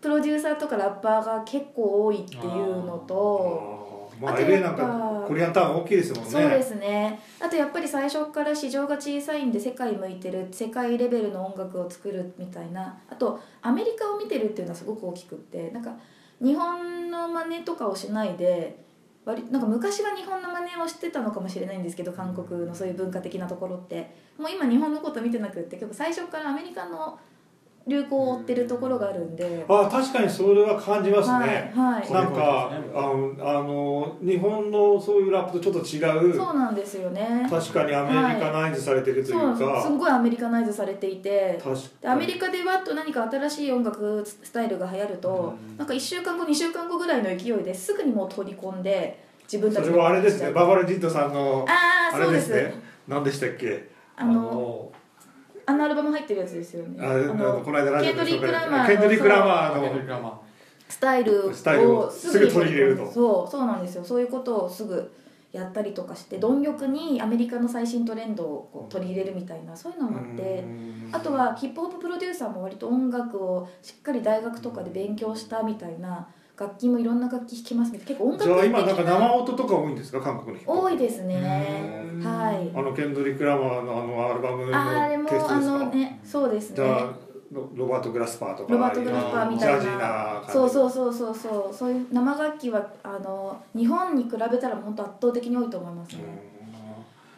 プロデューサーとかラッパーが結構多いっていうのと。まあなんかコリアンタウン大きいですもんね。そうですね。あとやっぱり最初から市場が小さいんで世界向いてる世界レベルの音楽を作るみたいな。あとアメリカを見てるっていうのはすごく大きくって。なんか日本の真似とかをしないで割なんか昔は日本の真似をしてたのかもしれないんですけど韓国のそういう文化的なところって。もう今日本のこと見てなくって結構最初からアメリカの流行を追ってるところがあるんで、あ確かにそれは感じますね、はいはい。なんかあのあの日本のそういうラップとちょっと違う。そうなんですよね。確かにアメリカナイズされてるというそうなんですか、すごいアメリカナイズされていて。アメリカでわっと何か新しい音楽スタイルが流行ると、なんか1週間後2週間後ぐらいの勢いですぐにもう取り込んで自分たちそれはあれですね。ババルジットさんのあああれそうですね。何でしたっけ？あのあのアルバム入ってるやつですよね。あのこの間ラジオでケンドリック・ラマーのケンドリック・ラマーの。スタイルをスタイルをすぐ取り入れると。そうそうなんですよ。そういうことをすぐやったりとかして貪欲にアメリカの最新トレンドをこう取り入れるみたいなそういうのもあって。あとはヒップホッププロデューサーも割と音楽をしっかり大学とかで勉強したみたいな楽器もいろんな楽器弾きますみたいな結構音楽じゃあ今的なんか生音とか多いんですか？韓国の多いですね。うん。はい。あのケンドリック・ラマーのあのアルバムのああれもあのねそうですね。ロロバート・グラスパーとかロバート・グラスパーみたいな。そうそうそうそうそう。そういう生楽器はあの日本に比べたら本当圧倒的に多いと思いますね、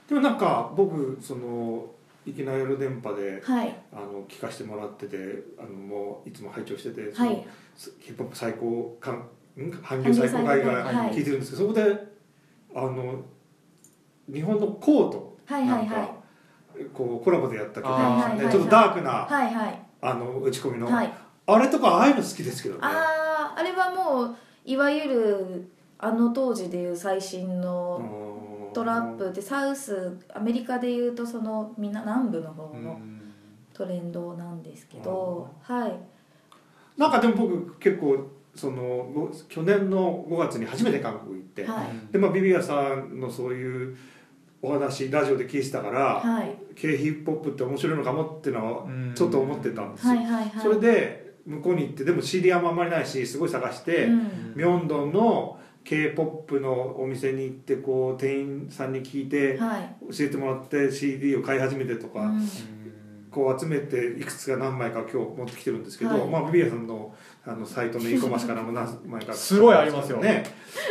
でもなんか僕その「いきなり夜電波で」はい。あの聞かせてもらっててあのもういつも拝聴してて、はい。そのヒップホップ最高かんん？韓流最高会がはい。聞いてるんですけど、そこであの日本の KOHH とはいはいはい。なんかこうコラボでやった曲あーなんですよはい。はいはいね。ちょっとダークなはいはい。あの打ち込みの、はい。あれとかああいうの好きですけどね。あああれはもういわゆるあの当時でいう最新のうんトラップでサウスアメリカでいうとそのみんな南部の方のトレンドなんですけどはい。なんかでも僕結構そのご去年の5月に初めて韓国行って、はい。でまあビビアさんのそういうお話ラジオで聞いてたから、はい。K ヒップホップって面白いのかもっていうのはうん。ちょっと思ってたんですよ、はいはいはい。それで向こうに行ってでも CD あんまりないしすごい探して、うん。ミョンドンの k p o p のお店に行ってこう店員さんに聞いてはい。教えてもらって CD を買い始めてとか、うん。こう集めていくつか何枚か今日持ってきてるんですけど、はい。まあビビアさんのあのサイトの e コマースからも何枚か すごいありますよ。ね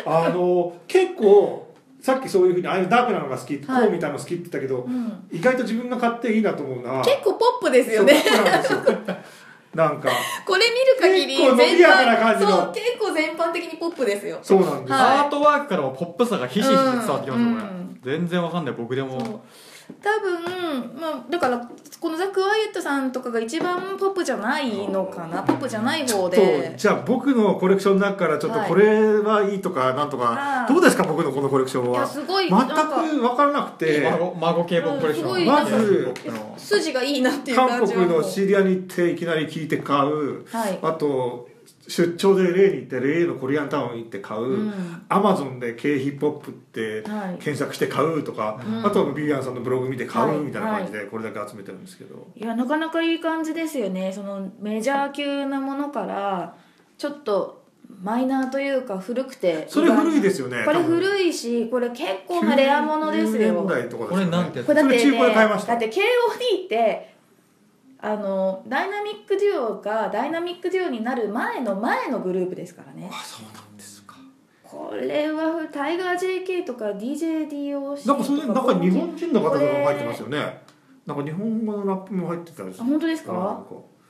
あの結構さっきそういうふうにああいうダークなのが好き、はい。こうみたいなの好きって言ったけどうん。意外と自分が買っていいなと思うのは結構ポップですよね。そうなんかこれ見る限り結構伸びやかな感じの。そう結構全般的にポップですよ。そうなんです、はい。アートワークからもポップさがひしひし伝わってきますよ、うん。これ全然わかんない。僕でも多分まあだからこのザ・クワイエットさんとかが一番ポップじゃないのかな。ポップじゃない方とでじゃあ僕のコレクションの中からちょっとはいこれはいいとかなんとか、はいどうですか僕のこのコレクションいやはすごい全く分か。らなくて。孫孫系ポップコレクション。うんすごいまず筋がいいなっていう韓国のシリアに行っていきなり聞いて買う。はい。あと出張でレイに行ってレイのコリアンタウン行って買う、うん。アマゾンで K ヒップホップってはい。検索して買うとか、うん。あとはビビアンさんのブログ見て買はい。うみたいな感じでこれだけ集めてるんですけど、いやなかなかいい感じですよね。そのメジャー級なものからちょっとマイナーというか古くて。それ古いですよねこれ古いしこれ結構なレアものです90よ年代とかですこれなんてこれだってそれ中古でね買いました。だって KOD ってあのダイナミックデュオがダイナミックデュオになる前の前のグループですからね。あそうなんですか。これはタイガー JK とか DJDOC となんかそれでなんか日本人の方とかも入ってますよよねなんか日本語のラップも入ってたりすあ本当ですか？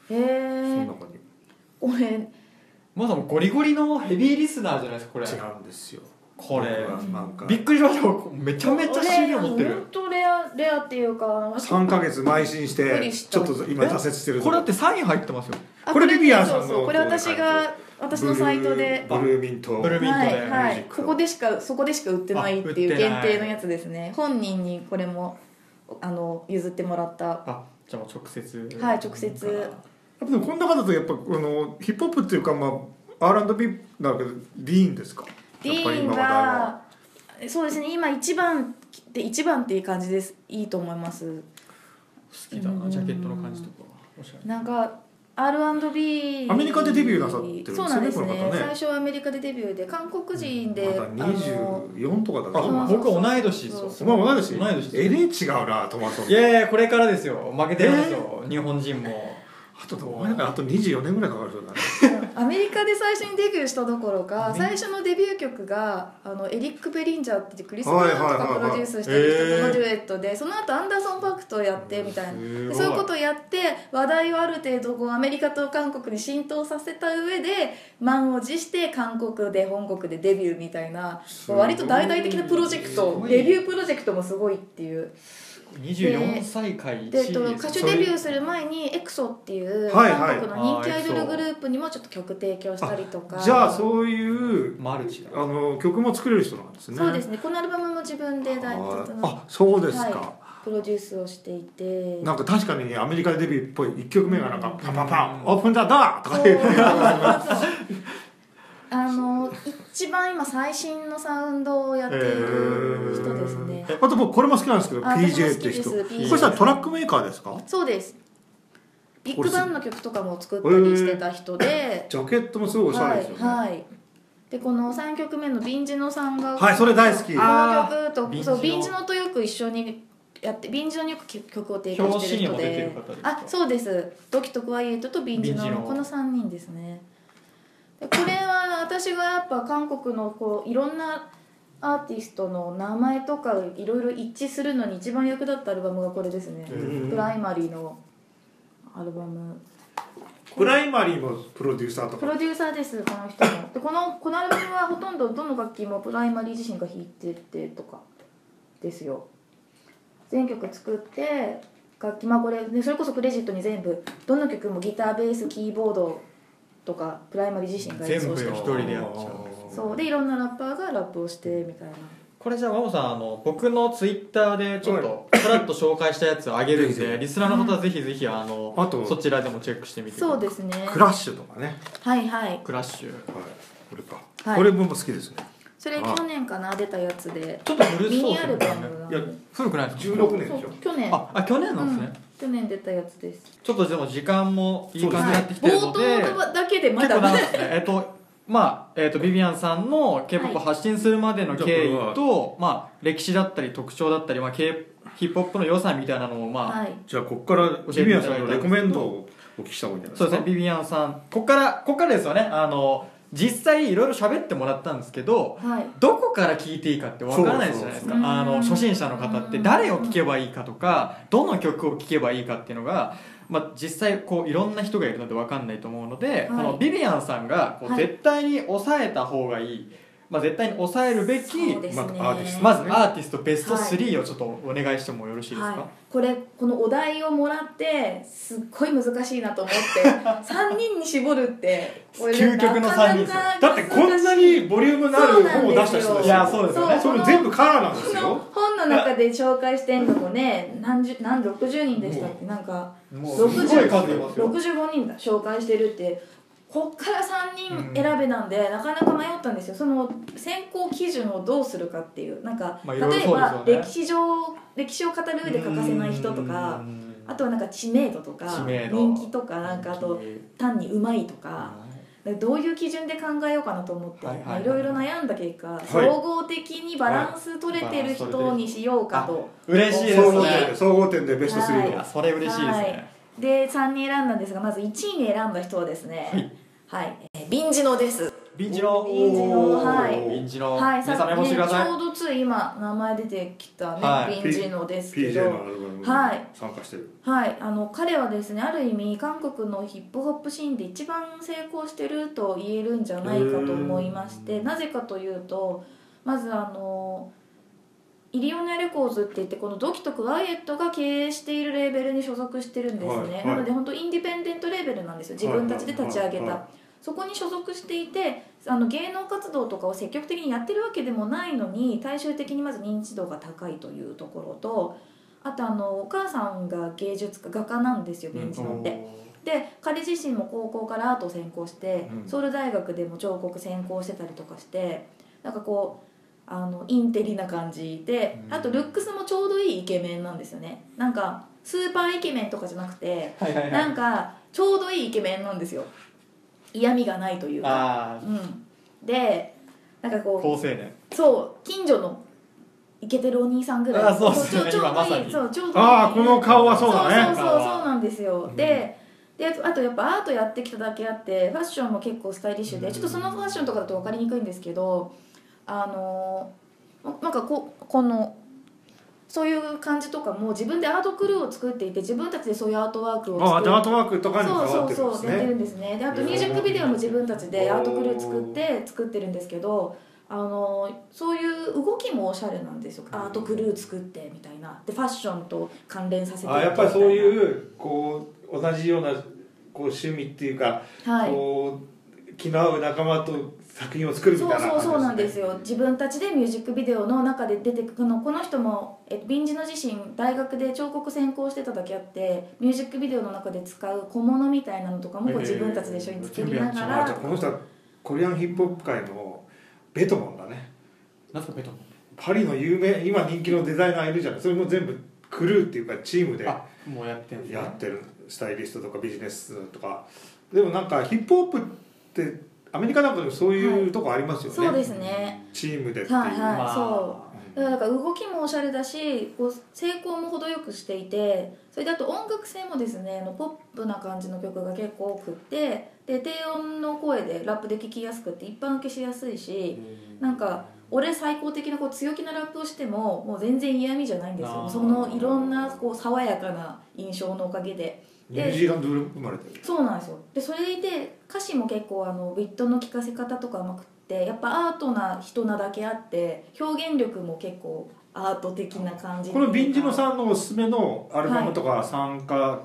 へそのえ中に。これまだゴリゴリのヘビーリスナーじゃないですかこれ。違うんですよこれなんかびっくりしました。よめちゃめちゃ CD を持ってる。本当レアレアっていうか3ヶ月邁進してちょっと今挫折してるこれだってサイン入ってますよ。あこれビビアンさんのそうそうこれ私が私のサイトで。ブルーミント。ブルーミントでここでしかそこでしか売ってないっていう限定のやつですね。本人にこれもあの譲ってもらった。あじゃあもう直接。はい直接。でもこの中だとやっぱあのヒップホップっていうかまあ R&B だけどディーンですか？ディーンがそうですね今一番で一番っていう感じです。いいと思います。好きだなジャケットの感じとかなんか R&B アメリカでデビューなさってるんですよねそうなんですね。ね。最初はアメリカでデビューで韓国人で、まだあの24とかだあなそう僕同い年ですよ。そお前同い年。同い年えれ違うなトマト。いやいやこれからですよ。負けてるんですよ、日本人もあとお前なんかあと24年ぐらいかかるそうだね。アメリカで最初にデビューしたどころか最初のデビュー曲があのエリック・ベリンジャーってクリス・ブラウンとかプロデュースしてる人とのデュエットでその後アンダーソン・パークとやってみたいな。そういうことをやって話題をある程度こうアメリカと韓国に浸透させた上で満を持して韓国で本国でデビューみたいな割と大々的なプロジェクすトデビュープロジェクトもすごいっていう24歳会で、えっと、CD 歌手デビューする前にエクソっていう韓国の人気アイドルグループにもちょっと曲提供したりとか。じゃあそういうマルチだ。あの曲も作れる人なんですね。そうですね。このアルバムも自分でだいあそうですか、はい。プロデュースをしていて。なんか確かにアメリカでデビューっぽい1曲目がなんかパンパンパンうんオープンザドアとか言ってあの一番今最新のサウンドをやっている人ですね、あと僕これも好きなんですけど PJ って人。これさトラックメーカーですか？そうです。ビッグバンの曲とかも作ったりしてた人で、ジャケットもすごいおしゃれですよね。はいはい。でこの3曲目の「ビンジノさんがはいそれ大好き。この曲とそうビンジノ。とよく一緒にやってビンジノによく曲を提供してる人で。あそうですドキとクワイエットとビンジノビンジノこの3人ですね。でこれは私がやっぱ韓国のこういろんなアーティストの名前とかいろいろ一致するのに一番役立ったアルバムがこれですね。うんプライマリーのアルバム。プライマリーもプロデューサーとか？プロデューサーですこの人も。でこのこのアルバムはほとんどどの楽器もプライマリー自身が弾いててとかですよ。全曲作って楽器まあこれ、ね、それこそクレジットに全部どの曲もギターベースキーボードとかプライマリー自身が演奏して全部一人でやっちゃうそう。でいろんなラッパーがラップをしてみたいな。これじゃあ真帆さんあの僕のツイッターでちょっとさらっと紹介したやつをあげるんでリスナーの方はぜひぜひあのあとそちらでもチェックしてみてそうですね。クラッシュとかね。はいはい。クラッシュ。はいこれか、はい。これも好きですね。それ去年かな出たやつで。ちょっと古そうですね。いや古くないですか16年でしょ去年。ああ去年なんですね、去年出たやつです。ちょっとでも時間もいい感じになってきてる冒ので、頭だけでま結だ構長いですねえっとまあえっとビビアンさんの k p o p を発信するまでの経緯と、まあ、歴史だったり特徴だったり、まあ、K ヒップホップの良さみたいなのを、まあはい。じゃあここからビビアンさんのレコメンドをお聞きした方がいいんじゃないですか？そうですねビビアンさん。ここからここからですよね。あの実際いろいろ喋ってもらったんですけどはい。どこから聞いていいかってわからないじゃないですか。あの初心者の方って誰を聴けばいいかとかどの曲を聴けばいいかっていうのが、まあ、実際こういろんな人がいるのでわかんないと思うので、い。このビビアンさんがこうはい。絶対に抑えた方がいい、まあ、絶対に抑えるべきね、まあアーティストまずアーティストベスト3をちょっとお願いしてもよろしいですか、はい、これこのお題をもらってすっごい難しいなと思って 3人に絞るって究極の三人だってこんなにボリュームのある本を出した人ですよ。いやそうですよね。それ全部カラーなんですよ。本の中で紹介してんのもね何十何60人でしたっけ？なんかもうすごい数いますよ。65人だ。紹介してるってこっから3人選べなんで、なかなか迷ったんですよ。その選考基準をどうするかっていう。なんか、例えば、歴史上歴史を語る上で欠かせない人とかあとはなんか知名度とか人気とかなんかあと単にうまいとかどういう基準で考えようかなと思ってはいはいはい。まあいろいろ悩んだ結果、い。総合的にバランス取れてる人にしようかと、嬉しいです総合点ねで総合点でベスト3い。やそれ嬉しいですはねい、で3人選んだんですがまず1位に選んだ人はですねはい、えー、ビンジノです。ビンジのビンジノはい。ビンジのはい、皆さんメモしてください。ねちょうどつい今名前出てきたね、はい。ビンジノですけど。はい。参加してる。はい、あの彼はですねある意味韓国のヒップホップシーンで一番成功してると言えるんじゃないかと思いましてなぜかというとまずあのイリオネレコーズって言ってこのドキとクワイエットが経営しているレーベルに所属してるんですね、はいはい。なので本当インディペンデントレーベルなんですよ。自分たちで立ち上げた。そこに所属していてあの芸能活動とかを積極的にやってるわけでもないのに大衆的にまず認知度が高いというところとあとあのお母さんが芸術家画家なんですよベンチのって。で彼自身も高校からアートを専攻して、うん。ソウル大学でも彫刻専攻してたりとかしてなんかこうあのインテリな感じで、うん。あとルックスもちょうどいいイケメンなんですよね。なんかスーパーイケメンとかじゃなくてはいはいはないんかちょうどいいイケメンなんですよ。嫌味がないというか、あうん、でなんかあこう高青年そう近所のイケてるお兄さんぐらい。あそうっすよねちょうどいいそうちょうどいい。ああこの顔はそうだね。そうそうそうそうなんですよ、うん。でであとやっぱアートやってきただけあってファッションも結構スタイリッシュで、うん。ちょっとそのファッションとかだと分かりにくいんですけどあのなんかここのそういう感じとかも自分でアートクルーを作っていて自分たちでそういうアートワークを作ってアートワークとかにも関わそうってるんですそうそうやってるねんですね。であとミュー。ジックビデオも自分たちでアートクルー作って作ってるんですけどあのそういう動きもおしゃれなんですよ。アートクルー作ってみたいな。でファッションと関連させてあやっぱりそうういうこう同じようなこう趣味っていうか、はい。こう気の合う仲間と作品を作るみそうたいなそうそうなんですよ。よ自分たちでミュージックビデオの中で出てくるのこの人もえビンジの自身大学で彫刻専攻してただけあってミュージックビデオの中で使う小物みたいなのとかも自分たちで一緒に作りながあじゃらあこの人はコリアンヒップホップ界のベトモンだね。なんすかベトパリの有名今人気のデザイナーいるじゃない。それも全部クルーっていうかチームであもうやってんですね。やってる。スタイリストとかビジネスとか。でもなんかヒップホップってアメリカなんかでもそういうとこありますよね、そうですね。チームでっていう、はいはい、まあ。そう。だからだから動きもおしゃれだしこう成功も程よくしていてそれであと音楽性もですねあのポップな感じの曲が結構多くってで低音の声でラップで聴きやすくて一般受けしやすいしなんか俺最高的なこう強気なラップをしてももう全然嫌味じゃないんですよ。そのいろんなこう爽やかな印象のおかげでニュージーランドで生まれてる。そうなんですよ。でそれで歌詞も結構あのビットの聴かせ方とかうまくってやっぱアートな人なだけあって表現力も結構アート的な感じこのビンジノさんのおすすめのアルバムとか参加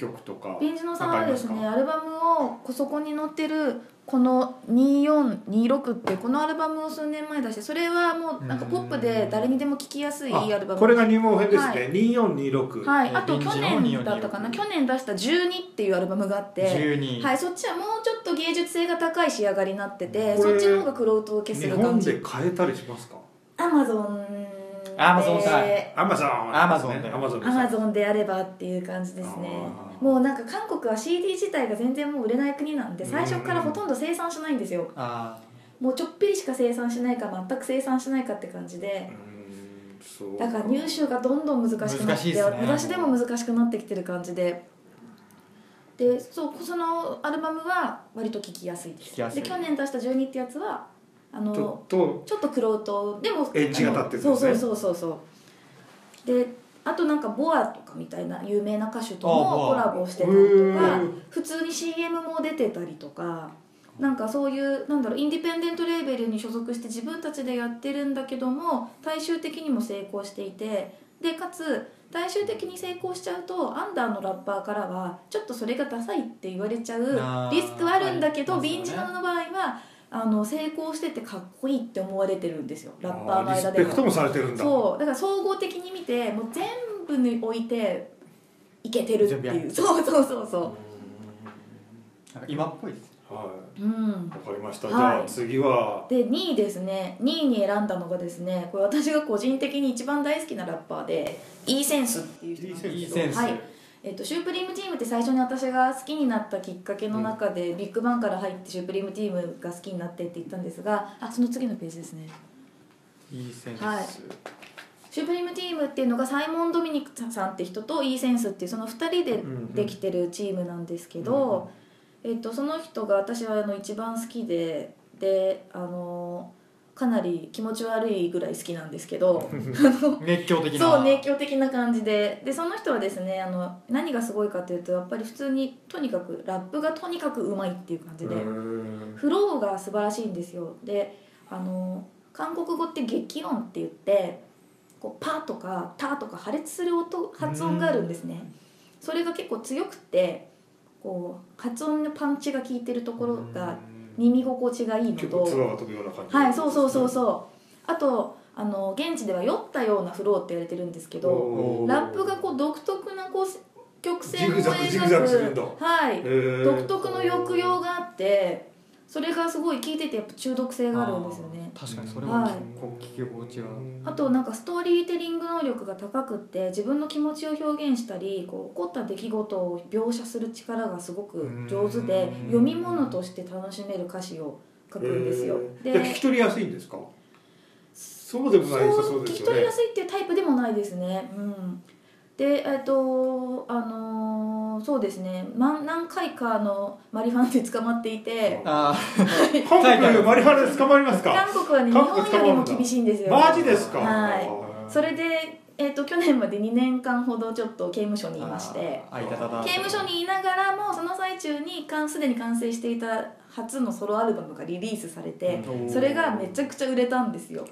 曲とか、ビンジノさんはですねアルバムをこそこに載ってるこの2426ってこのアルバムを数年前出してそれはもうなんかポップで誰にでも聴きやすいいいアルバム。あこれが入門編ですね、は2426、はい、えーあと去年だったかな？24去年出した「12」っていうアルバムがあって12はい、そっちはもうちょっと芸術性が高い仕上がりになっててそっちの方がクロート受けす日る感じ。本で買えたりしますか？アマゾン Amazon かで。アマゾン Amazon でアマゾンアマゾンであればっていう感じですね。もうなんか韓国は CD 自体が全然もう売れない国なんで最初からほとんど生産しないんですよ。あもうちょっぴりしか生産しないか全く生産しないかって感じで。だから入手がどんどん難しくなって、ね。私でも難しくなってきてる感じで。でそうそのアルバムは割と聴きやすいです。聴きやすい。で去年出した「12」ってやつはあのちょっとちょでもエッジが立ってるんですね。そうそうそうそう。であとなんかボアとかみたいな有名な歌手ともコラボしてたりとかうん普通に CM も出てたりとかなんかそういうなんだろうインディペンデントレーベルに所属して自分たちでやってるんだけども大衆的にも成功していてでかつ大衆的に成功しちゃうとアンダーのラッパーからはちょっとそれがダサいって言われちゃうリスクはあるんだけど、はい。ビンジナの場合はあの成功しててかっこいいって思われてるんですよ。ラッパーのあリ間でスペクトもされてるんだ。そう。だから総合的に見てもう全部に置いていけてるっていう。そうそうそうそなんか今っぽいですはううん。いわかりました、はい。じゃあ次は。で2位ですね。2位に選んだのがですねこれ私が個人的に一番大好きなラッパーでイーセンスっていう人なんですけど。いいセンス、はいえっとシュープリームチームって最初に私が好きになったきっかけの中で、ビッグバンから入ってシュープリームチームが好きになってって言ったんですがあその次のページですね。いいセンス、はい。シュープリームチームっていうのがサイモン・ドミニクさんって人とイーセンスっていうその2人でできてるチームなんですけど、えっと、その人が私はあの一番好きでであのかなり気持ち悪いぐらい好きなんですけど 熱狂的な。そう熱狂的な感じで。でその人はですねあの何がすごいかというとやっぱり普通にとにかくラップがとにかくうまいっていう感じで。うんフローが素晴らしいんですよ。であの韓国語って激音って言ってこうパーとかターとか破裂する音発音があるんですね。それが結構強くてこう発音のパンチが効いてるところが耳心地がいいのと結が飛ぶような感じ。はいそうそうそうそう。あとあの現地では酔ったようなフローって言われてるんですけどラップがこう独特なこう曲線を描くはい。独特の抑揚があってそれがすごい聞いててやっぱ中毒性があるんですよね。確かにそれははい。こう聞き心地が、あとなんかストーリーテリング能力が高くって自分の気持ちを表現したりこう起こった出来事を描写する力がすごく上手でうん読み物として楽しめる歌詞を書くんですよ。でえー。じゃあ聞き取りやすいんですか？そうでもないさそう聞ですよね。き取りやすいっていうタイプでもないですね。うん。でえっとあのーそうですね、ま、何回かあのマリファナで捕まっていてあ韓国マリファナで捕まりますか？韓国はね日本よりも厳しいんですよマジですか？はい。それで、えー、と去年まで2年間ほどちょっと刑務所にいまして刑務所にいながらもその最中にかんすでに完成していた初のソロアルバムがリリースされてうん。それがめちゃくちゃ売れたんですよ。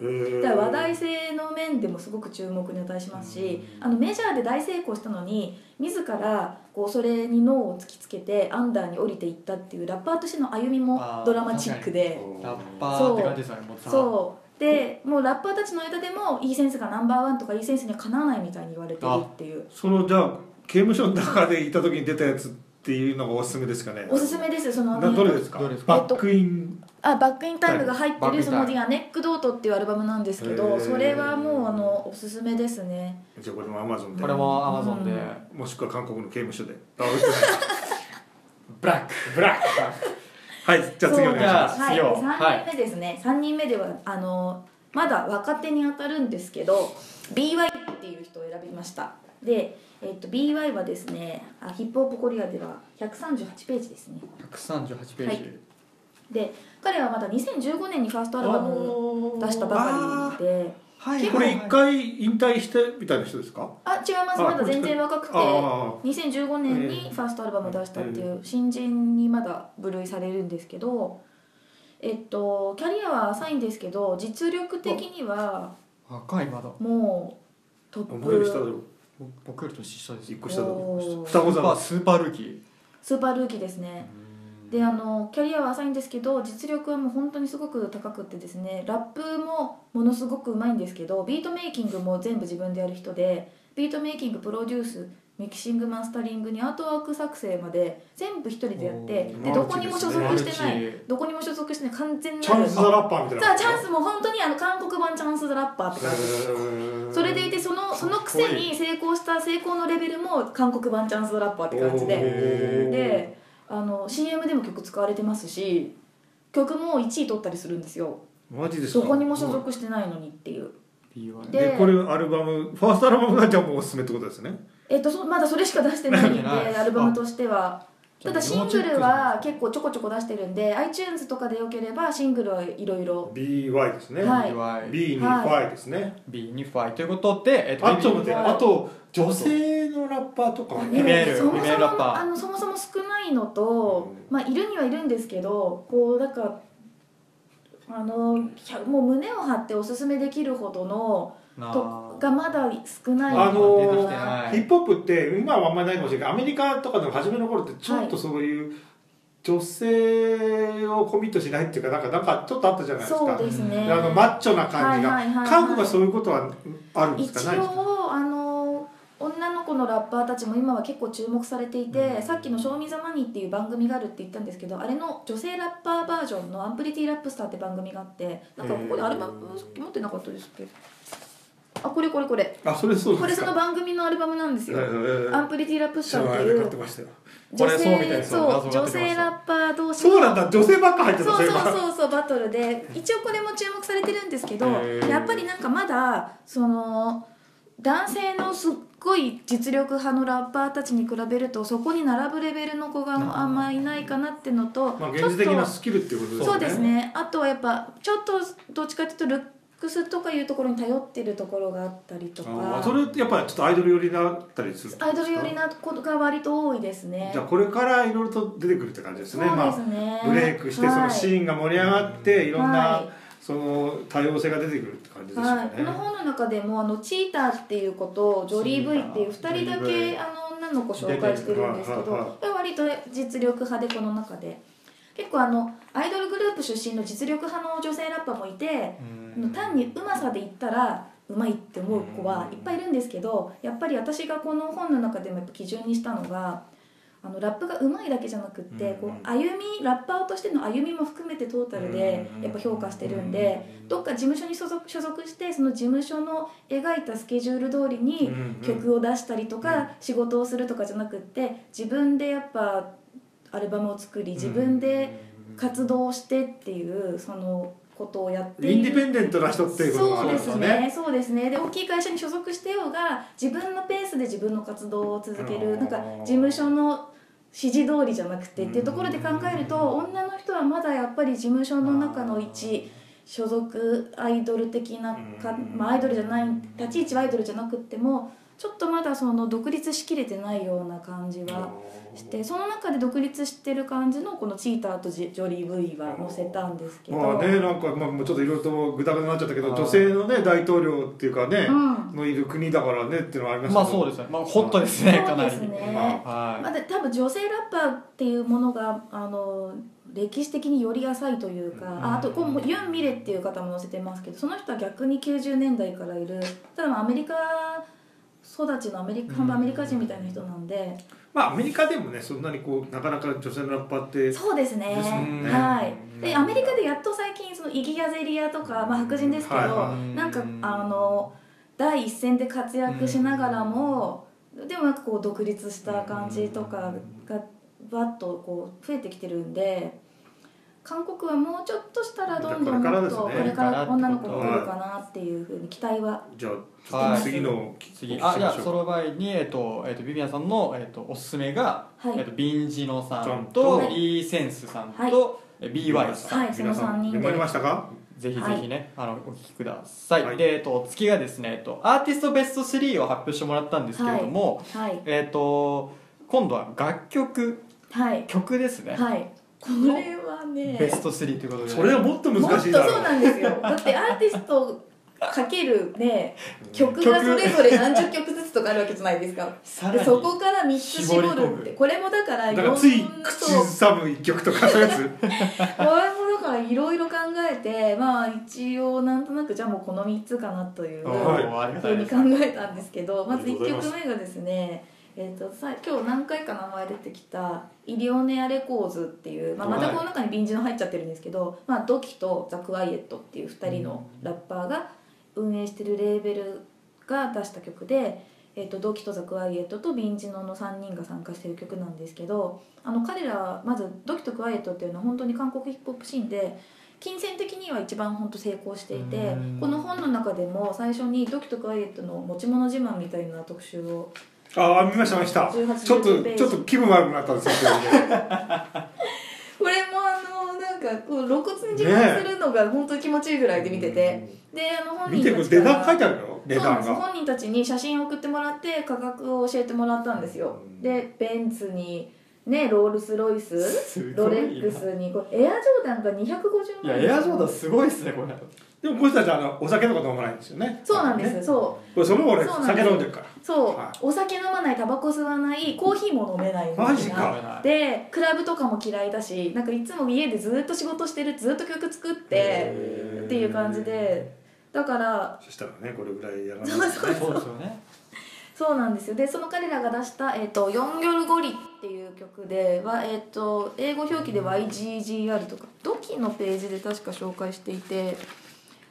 だから話題性の面でもすごく注目に値しますしあのメジャーで大成功したのに自らこうそれに脳を突きつけてアンダーに降りていったっていうラッパーとしての歩みもドラマチックで。ラッパーって感じですよねもうザそう。でもうラッパーたちの間でもいいセンスがナンバーワンとかいいセンスにはかなわないみたいに言われてるっていう。そのじゃあ刑務所の中でいた時に出たやつっていうのがおすすめですかね。おすすめです。そのなどれですか？Back in。あ Back in Time が入ってるその「バックインタイム。The アネックドート」っていうアルバムなんですけへどー。それはもうあのおすすめですね。じゃあこれもアマゾンで。これもアマゾンで、うん。もしくは韓国の刑務所で。ブラック。ブラック。はいじゃあ次お願いします。はい、次を。3人目ですね、3人目ではあのまだ若手に当たるんですけど BY っていう人を選びました。で、えっと BY はですねあヒップホップコリアでは138ページですね。138ページ、はい。で彼はまだ2015年にファーストアルバムを出したばかりで。はいこれ一回引退してみたいな人ですか？あ違います。あまだ全然若くてあ2015年にファーストアルバムを出したっていう新人にまだ部類されるんですけどえっとキャリアは浅いんですけど実力的には若いまだ。もうトップろ僕より年下です一個下だ。ろおー。双子座だスーパースーパールーキー。スーパールーキーですね。であのキャリアは浅いんですけど実力はもう本当にすごく高くってですねラップもものすごくうまいんですけどビートメイキングも全部自分でやる人でビートメイキングプロデュースミキシングマスタリングにアートワーク作成まで全部一人でやってでどこにも所属してないどこにも所属してない完全なチャンス・ザ・ラッパーみたいなチャンスも本当にあの韓国版チャンス・ザ・ラッパーって感じ。それでいてそのそのくせに成功した成功のレベルも韓国版チャンスラッパーって感じで。であの CM でも曲使われてますし曲も1位取ったりするんですよ。マジですか？そこにも所属してないのにっていう。B1 ででこれアルバムファーストアルバムがじゃあもうおすすめってことですねえっとそまだそれしか出してないんでアルバムとしては。ただシングルは結構ちょこちょこ出してるんで iTunes とかでよければシングルはいろいろ。BY ですね、はい。Y B にはい Y ですね、B にファイ。ということで、えっと、あちょっと待って。はいあと女性のラッパーとかはリメールそもそもあのそもそも少ないのと、うまあいるにはいるんですけどこうなんかあのもう胸を張っておすすめできるほどのなとがまだ少ない。あの出てきてない。ヒップホップって今はあんまりないかもしれないけどアメリカとかの初めの頃ってちょっとそういう女性をコミットしないっていうかなんかなんかちょっとあったじゃないですか。そうですね。あのマッチョな感じが、はいはいはいはい韓国はそういうことはあるんです一かないですか？応あの女の子のラッパーたちも今は結構注目されていて、うん。さっきの「Show Me the Money っていう番組があるって言ったんですけどあれの女性ラッパーバージョンの「Unpretty Rapstar」って番組があってなんかここでアルバム持ってなかったですっけ？あこれこれこれ。あそれそうこれですか。その番組のアルバムなんですよ。ええ「Unpretty Rapstar」っていう。買ってましたよ。これそう女性ラッパー同士そうなんだ。女性ばっか入ってたそうそう今そうそうバトルで。一応これも注目されてるんですけどやっぱりなんかまだその男性のすっごい実力派のラッパーたちに比べるとそこに並ぶレベルの子があんまいないかなってのと、まあちょっと現実的なスキルっていうことですね。そうですね。あとはやっぱちょっとどっちかっていうとルックスとかいうところに頼ってるところがあったりとか。それってやっぱりちょっとアイドル寄りになったりするアイドル寄りなことが割と多いですね。じゃあこれからいろいろと出てくるって感じですね。ですね、ブレイクしてそのシーンが盛り上がってい。ろんなはい。その多様性が出てくるって感じですよはい、このね。本の中でもあのチーターっていう子とジョリー・ブイっていう2人だけあの女の子紹介してるんですけど割と実力派でこの中で結構あのアイドルグループ出身の実力派の女性ラッパーもいてあの単にうまさで言ったらうまいって思う子はいっぱいいるんですけどやっぱり私がこの本の中でもやっぱ基準にしたのがあのラップがうまいだけじゃなくってこう歩みラッパーとしての歩みも含めてトータルでやっぱ評価してるんでどっか事務所に所属所属してその事務所の描いたスケジュール通りに曲を出したりとか仕事をするとかじゃなくって自分でやっぱアルバムを作り自分で活動してっていうそのことをやってインディペンデントな人っていうことでるんですすね。ねそうですね。で大きい会社に所属してようが自分のペースで自分の活動を続けるなんか事務所の指示通りじゃなくてっていうところで考えると女の人はまだやっぱり事務所の中の一所属アイドル的なか、まあ、アイドルじゃない立ち位置はアイドルじゃなくってもちょっとまだその独立しきれてないような感じはしてその中で独立してる感じのこのチーターとジジョリー・ブイは載せたんですけど、まあねなんかまあもうちょっといろいろとグダグダになっちゃったけど女性のね大統領っていうかね、うん。のいる国だからねっていうのはありますまあそうですね。まあホットですね。かなり。そうですね。はまだ多分女性ラッパーっていうものがあの歴史的により浅いというか、ああとこうユン・ミレっていう方も載せてますけどその人は逆に90年代からいる。ただアメリカ育ちのアメリカ半分アメリカ人みたいな人なんで、まあアメリカでもねそんなにこうなかなか女性のラッパーってそうですね。ね。はい。うん。でアメリカでやっと最近そのイギアゼリアとか、まあ、白人ですけど、はいはい。なんかあの第一線で活躍しながらも、でもなんかこう独立した感じとかがバッとこう増えてきてるんで韓国はもうちょっとしたらどんどんもっとここれから女の子が来るかなっていうふうに期待はじゃあ次の次お聞きしましょうあいやその前に、えっとえっと、ビビアンさんの、えっと、おすすめが、はい。えっと、ビンジノさんとと。イーセンスさんはい。BY さん、はいその皆さ三人で。ん読まれましたか？ぜひぜひね、あのお聞きください、はい。で、えっと、月がですね、えっと、アーティストベスト3を発表してもらったんですけれども、はい。えっと今度は楽曲。はい。曲ですね、はいこれはね。ベスト3ということで。それはもっともっと難しいだろ。そうなんですよ。だってアーティストかけるね曲がそれぞれ何十曲ずつとかあるわけじゃないですか。さらに。でそこから3つ絞る絞り込むってこれもだからだからつい口ずさむ一曲とかそういう。やつこれもだからいろいろ考えてまあ一応なんとなくじゃあもうこの3つかなというふうに考えたんですけどまず1ありがとうございます曲目がですねえー、とさ今日何回か名前出てきたイリオネア・レコーズっていう、まあ、またこの中に便字の入っちゃってるんですけど、まあ、ドキとザ・クワイエットっていう2人のラッパーが運営してるレーベルが出した曲で、えー、とドキとザ・クワイエットとビンジノの3人が参加してる曲なんですけどあの彼らまずドキとクワイエットっていうのは本当に韓国ヒップホップシーンで金銭的には一番本当成功していてうん。この本の中でも最初にドキとクワイエットの持ち物自慢みたいな特集をああ見ました見ました。18ちょっとちょっと気分悪くなったんですよ これもあのなんかこう露骨に自慢するのが本当に気持ちいいぐらいで見てて、であの本見人たちてこれ値段書いててあるよ値段が。本人たちに写真を送ってもらって価格を教えてもらったんですよ。うん。でベンツにねロールスロイスロレックスにこれエアジョーダンが250い万やエアジョーダンすごいっすねこれでもこの人たちあのお酒とか飲まないんですよね。そうなんです、ね。そこれその俺酒飲んでるから。うそう、はい。お酒飲まないタバコ吸わないコーヒーも飲めないマジか。でクラブとかも嫌いだしなんかいつも家でずっと仕事してるずっと曲作ってっていう感じで。だからそしたらねこれぐらいやらないそうそうそうですよね。そうなんですよ。でその彼らが出した「えー、とヨンギョルゴリ」っていう曲では、えー、と英語表記で YGGR とかドキのページで確か紹介していて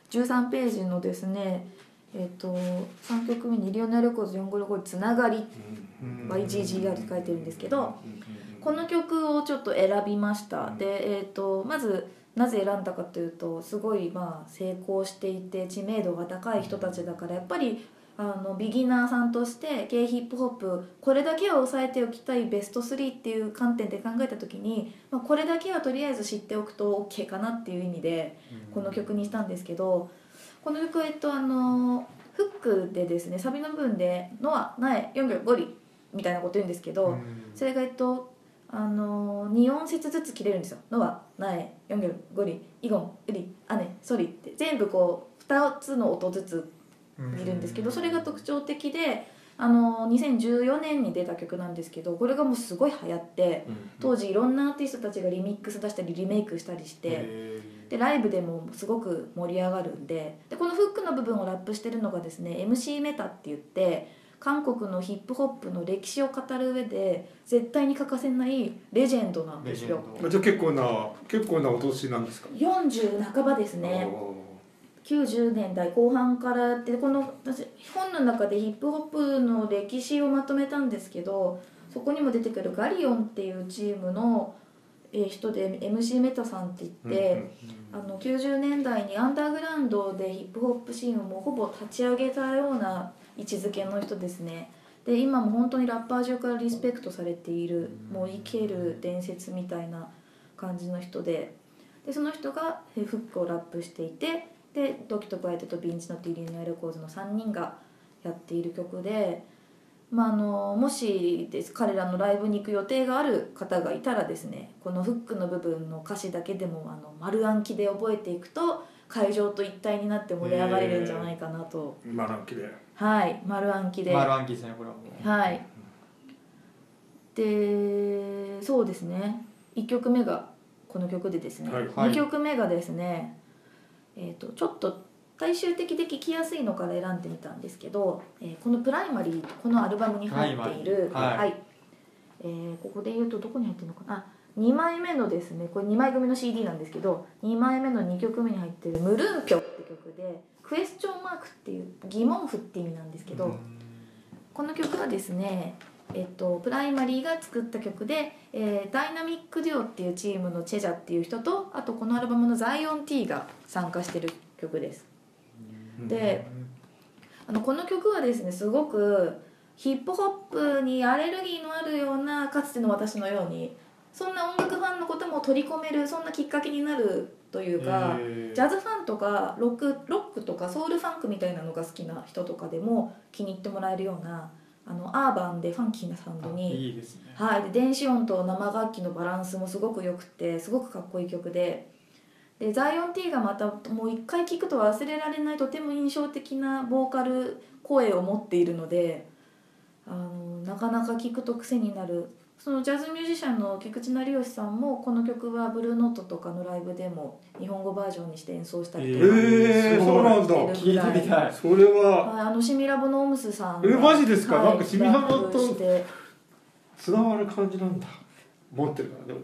13ページのですねえっ、と3曲目に「リオネルコーズヨンギョルゴリつながり」うん。YGGR って書いてるんですけどこの曲をちょっと選びました。で、えー、とまずなぜ選んだかというとすごいまあ成功していて知名度が高い人たちだからやっぱりあのビギナーさんとして K ヒップホップこれだけは押さえておきたいベスト3っていう観点で考えた時に、まあ、これだけはとりあえず知っておくと OK かなっていう意味でこの曲にしたんですけどこの曲はえっとあのフックでですねサビの部分で「ノア苗4秒ゴリ」みたいなこと言うんですけど、それがえっとあの2音節ずつ切れるんですよ「のは」「なえ」「よんぎょる」「ごり」「いごん」「うり」「あね」「そり」って全部こう2つの音ずつ見るんですけどそれが特徴的であの2014年に出た曲なんですけどこれがもうすごい流行って当時いろんなアーティストたちがリミックス出したりリメイクしたりしてでライブでもすごく盛り上がるんででこのフックの部分をラップしてるのがですね MC メタって言って韓国のヒップホップの歴史を語る上で絶対に欠かせないレジェンドなんですよ。じゃあ結構な結構なお年なんですか？40半ばですね90年代後半からやってこの私本の中でヒップホップの歴史をまとめたんですけどそこにも出てくるガリオンっていうチームのえー人で MC メタさんって言って、あの90年代にアンダーグラウンドでヒップホップシーンをもうほぼ立ち上げたような位置づけの人ですね。で今も本当にラッパー中からリスペクトされているもう生ける伝説みたいな感じの人で。でその人がえーフックをラップしていてでドキとバイトとビンチのティリニアレコーズの3人がやっている曲で、まあ、あのもしです彼らのライブに行く予定がある方がいたらですねこのフックの部分の歌詞だけでもあの丸暗記で覚えていくと会場と一体になって盛り上がれるんじゃないかなと、今のきで。はい丸暗記で。マルアンキーですねこれはもう。はい。でそうですね。1曲目がこの曲でですね、はい。はい。2曲目がですね、えー、とちょっと大衆的で聴きやすいのから選んでみたんですけど、えーこの「プライマリー」このアルバムに入っている、プライマリーはい。えーここで言うとどこに入ってるのかな？あ2枚目のですねこれ2枚組の CD なんですけど2枚目の2曲目に入ってる「ムルンピョ」って曲でクエスチョンマークっていう疑問符って意味なんですけど、この曲はですね、えっと、プライマリーが作った曲で、えーダイナミックデュオっていうチームのチェジャっていう人とあとこのアルバムのザイオン T が参加してる曲です。であのこの曲はですねすごくヒップホップにアレルギーのあるようなかつての私のようにそんな音楽ファンのことも取り込めるそんなきっかけになるというか、ジャズファンとかロックロックとかソウルファンクみたいなのが好きな人とかでも気に入ってもらえるようなあのアーバンでファンキーなサウンドに、いいですね。はい、で電子音と生楽器のバランスもすごく良くてすごくかっこいい曲で。でザイオン T がまたもう一回聴くと忘れられないとても印象的なボーカル声を持っているのであのなかなか聴くと癖になるそのジャズミュージシャンの菊池成吉さんもこの曲はブルーノートとかのライブでも日本語バージョンにして演奏したりとかえーそうなんだ。聞いてみたい。それははい、あのシミラボのオムスさんがえマジですか？はいなんかシミラボとラップして。伝わる感じなんだ。持ってるからね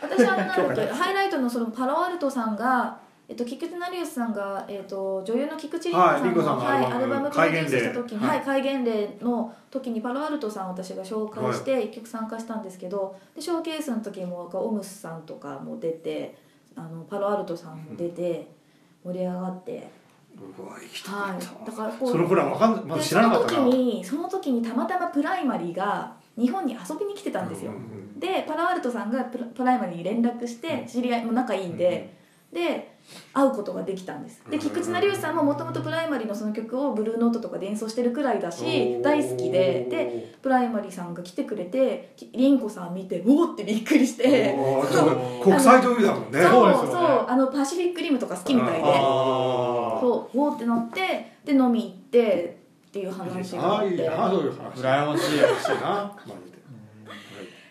私はあのなんだ ハイライトのそのパロアルトさんがえっと、菊池成吉さんが、えっと、女優の菊池凛子さんの,、はいアルバムプロデュースした時に、はい、戒厳令の時にパロアルトさんを私が紹介して一曲参加したんですけど、でショーケースの時もオムスさんとかも出てあのパロアルトさんも出て盛り上がって、はい。だからこうそのほらわかんま知らなかったな。その時にその時にたまたまプライマリーが日本に遊びに来てたんですよ、でパロアルトさんがプラプライマリーに連絡して知り合いも仲いいんで、で会うことができたんです。でうん。菊地成孔さんももともとプライマリーのその曲をブルーノートとかで演奏してるくらいだし大好きででプライマリーさんが来てくれて菊地凛子さん見ておおってびっくりして。国際女優だもんね。そうそうね。そうあのパシフィックリムとか好きみたいで。そうおおってなってで飲み行ってっていう話がああいいあってなそういう話。羨ましい。欲しいな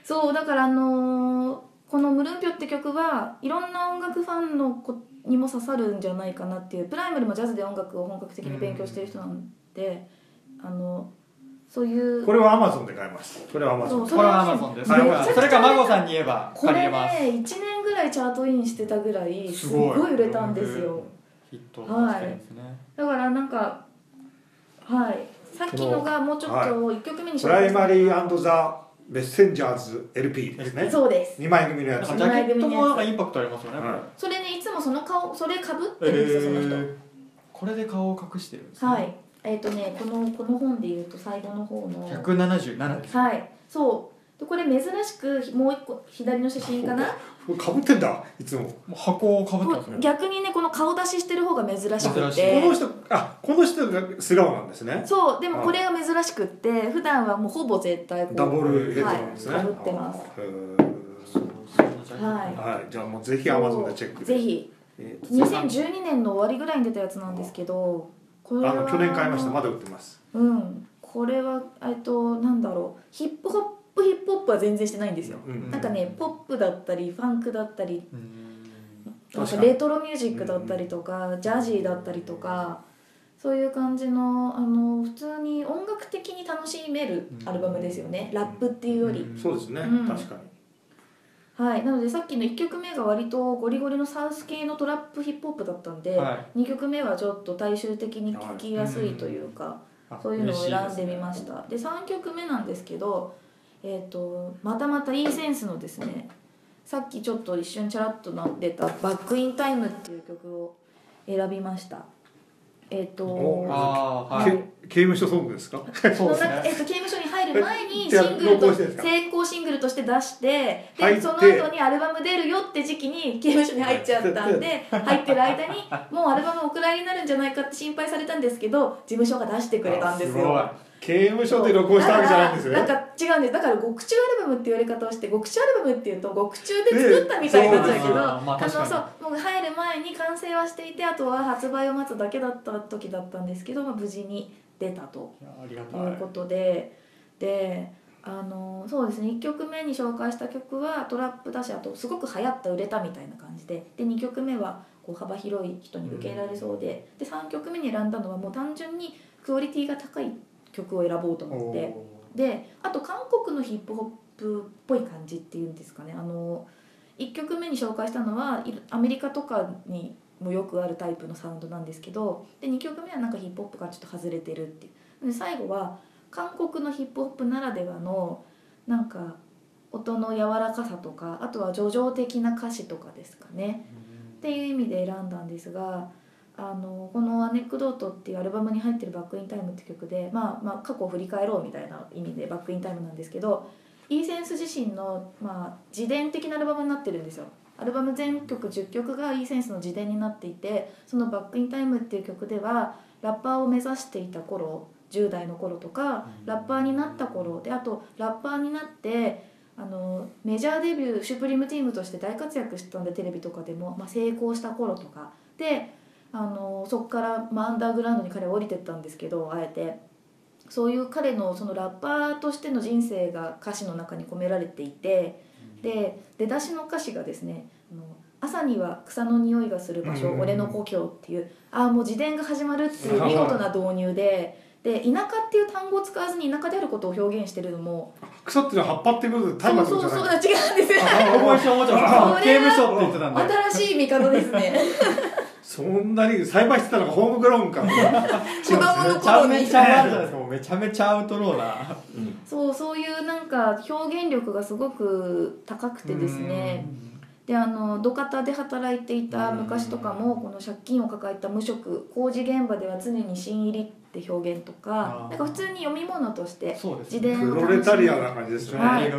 そうだからあのーこの「ムルンピョ」って曲はいろんな音楽ファンの子にも刺さるんじゃないかなっていうプライマリもジャズで音楽を本格的に勉強してる人なんで、あのそういうこれはアマゾンで買います。これはアマゾン。これはアマゾンです。はい。それかそれか孫さんに言えばこれ借りれます。ね1年ぐらいチャートインしてたぐらいすすごい。ごい売れたんですよ。ヒットのしてるんですね。だからなんかはい。さっきのがもうちょっと1曲目にプライマリーザ・メッセンジャーズ LP です。ねそうです2枚組のやつ。ジャケットもなんかインパクトありますよねはいそれねいつもその顔それかぶってるんですよその人。えーこれで顔を隠してるんですね。はい。えっ、とねこのこの本で言うと最後の方の。177ですはい。そうでこれ珍しくもう一個左の写真かな？かぶってんだいつも。箱をかぶってますね。逆にねこの顔出ししてる方が珍しく珍しいこての人あこの人が素顔なんですね。そうでもこれが珍しくって普段はもうほぼ絶対ダブルヘッドなんですね、はい、かぶってます。はいはい。じゃあもうぜひアマゾンでチェックで。ぜひ。えー2012年の終わりぐらいに出たやつなんですけどこれはあの去年買いました。まだ売ってます。うん。これはえっとなんだろう。ヒップホップヒップホップは全然してないんですよ。うんなんかねポップだったりファンクだったり。なんかレトロミュージックだったりとか、ジャジーだったりとかそういう感じのあの普通に音楽的に楽しめるアルバムですよね、ラップっていうより、うん。そうですね、うん。確かに。はい。なのでさっきの1曲目が割とゴリゴリのサウス系のトラップヒップホップだったんで、は2曲目はちょっと大衆的に聴きやすいというか、あそういうのを選んでみました。で3曲目なんですけど、えー、とまたまたいいセンスのですねさっきちょっと一瞬チャラッとな出た「バックインタイム」っていう曲を選びました。えっ、とおああはい。け刑務所ソングですか？そうですね。えっと刑務所に入る前にシングルと成功シングルとして出してでその後にアルバム出るよって時期に刑務所に入っちゃったんで 入ってる間にもうアルバムお蔵入りになるんじゃないかって心配されたんですけど事務所が出してくれたんですよ。あ刑務所で録音したわけじゃないんですよね。だからなんか違うんです。だから極中アルバムって言われ方をして極中アルバムっていうと極中で作ったみたいになっちゃうけど、ねそうあのまあ確かに。そうもう入る前に完成はしていてあとは発売を待つだけだった時だったんですけど、まあ、無事に出たということで、であのそうですね。1曲目に紹介した曲はトラップだしあとすごく流行った売れたみたいな感じで。で2曲目はこう幅広い人に受け入れられそうで,、で3曲目に選んだのはもう単純にクオリティが高い曲を選ぼうと思って。であと韓国のヒップホップっぽい感じっていうんですかね。あの1曲目に紹介したのはいアメリカとかにもよくあるタイプのサウンドなんですけどで2曲目はなんかヒップホップからちょっと外れてるっていう。で最後は韓国のヒップホップならではのなんか音の柔らかさとかあとは叙情的な歌詞とかですかね。っていう意味で選んだんですがあのこの「Anecdote」っていうアルバムに入ってる「Back in Time」って曲で、まあ、まあ過去を振り返ろうみたいな意味で「Back in Time」なんですけどイーセンス自身の、まあ、自伝的なアルバムになってるんですよ。アルバム全曲10曲がイーセンスの自伝になっていてその「Back in Time」っていう曲ではラッパーを目指していた頃10代の頃とかラッパーになった頃であとラッパーになってあのメジャーデビューシュプリームチームとして大活躍してたんでテレビとかでも、まあ、成功した頃とかであのそこから、まあ、アンダーグラウンドに彼は降りてったんですけどあえて。そういう彼のそのラッパーとしての人生が歌詞の中に込められていてで出だしの歌詞がですね「あの朝には草の匂いがする場所、うん。俺の故郷」っていうああもう自伝が始まるっていう見事な導入で。で田舎っていう単語を使わずに田舎であることを表現してるのも草っていうのは葉っぱっていうことで大麻そうそうそう違うんです。よ新しい見方ですねそんなに栽培してたのがホームグラウンか。子供のめちゃ頃に。めちゃあるじゃないですかもうめちゃめちゃアウトローなそうそういうなんか表現力がすごく高くてですね。であの土方で働いていた昔とかもこの借金を抱えた無職工事現場では常に新入りって表現とかなんか普通に読み物としてそうです自ね。プ伝を楽しむロレタリアな感じですよね、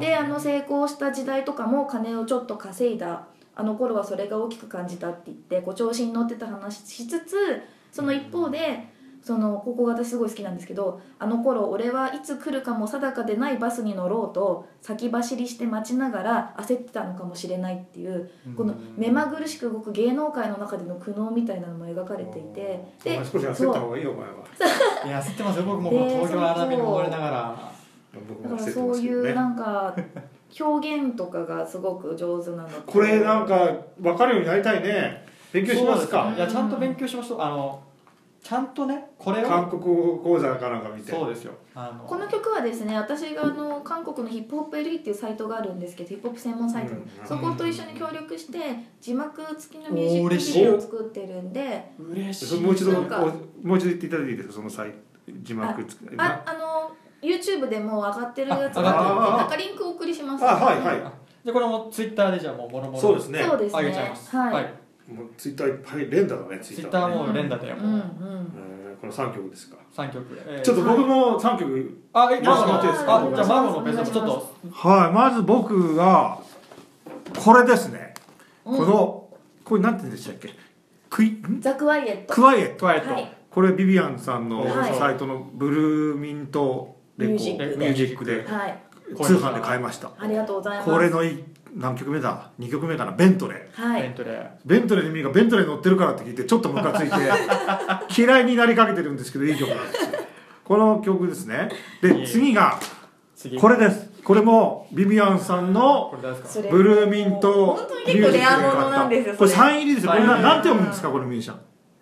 であの成功した時代とかも金をちょっと稼いだあの頃はそれが大きく感じたって言ってこう調子に乗ってた話しつつその一方でそのここが私すごい好きなんですけどあの頃俺はいつ来るかも定かでないバスに乗ろうと先走りして待ちながら焦ってたのかもしれないっていうこの目まぐるしく動く芸能界の中での苦悩みたいなのも描かれていてお前少し焦った方がいいよお前は。いや焦ってますよ僕も。東京荒波に登りながら。僕だからそういうなんか表現とかがすごく上手なのと。これなんか分かるようになりたいね。勉強しますか。ですいやちゃんと勉強しましょうあのちゃんとねこれを韓国語講座かなんか見て。そうですよ。あのこの曲はですね私があの韓国のヒップホップ LE っていうサイトがあるんですけどヒップホップ専門サイト。に、うんそこと一緒に協力して字幕付きのミュージックビデオを作ってるんで。嬉しい。もう一度もう一度言っていただいていいですか？その際字幕つくああの YouTube でもう上がってるやつあが上がってる。なんかリンクお送りしますあはいはい。でこれもツイッターでじゃあもうもろもろ。そうですね。げちゃいます。はい、はい。もうツイッターいっぱい連打だねツツイッターねも連打でうんう。もうん。えーこの3曲ですか？3曲。えーちょっと僕も3曲。あえマゴのよろしくお願いじゃあマゴのベストちょっと。はいまず僕がこれですね。うん。このこれなんて言うんでしたっけ？クイん？ザ・クワイエットクワイエット。クワイエット。はい。これビビアンさんのはい。サイトのブルーミントレコミュージックで。ミュージックで。はい。通販で買いました。ありがとうございます。これのい何曲目だ？2曲目かなベントレー。はい。ベントレー。ベントレーの意味がベントレー乗ってるからって聞いてちょっとムカついて 嫌いになりかけてるんですけどいい曲なんですよ。この曲ですね。で次が次。これです。これもビビアンさんのブルーミント本当に結構レアものなんですよこれ。それサイン入りですよ。これなサイン入りなんて読むんですか？このミュージシャン。っ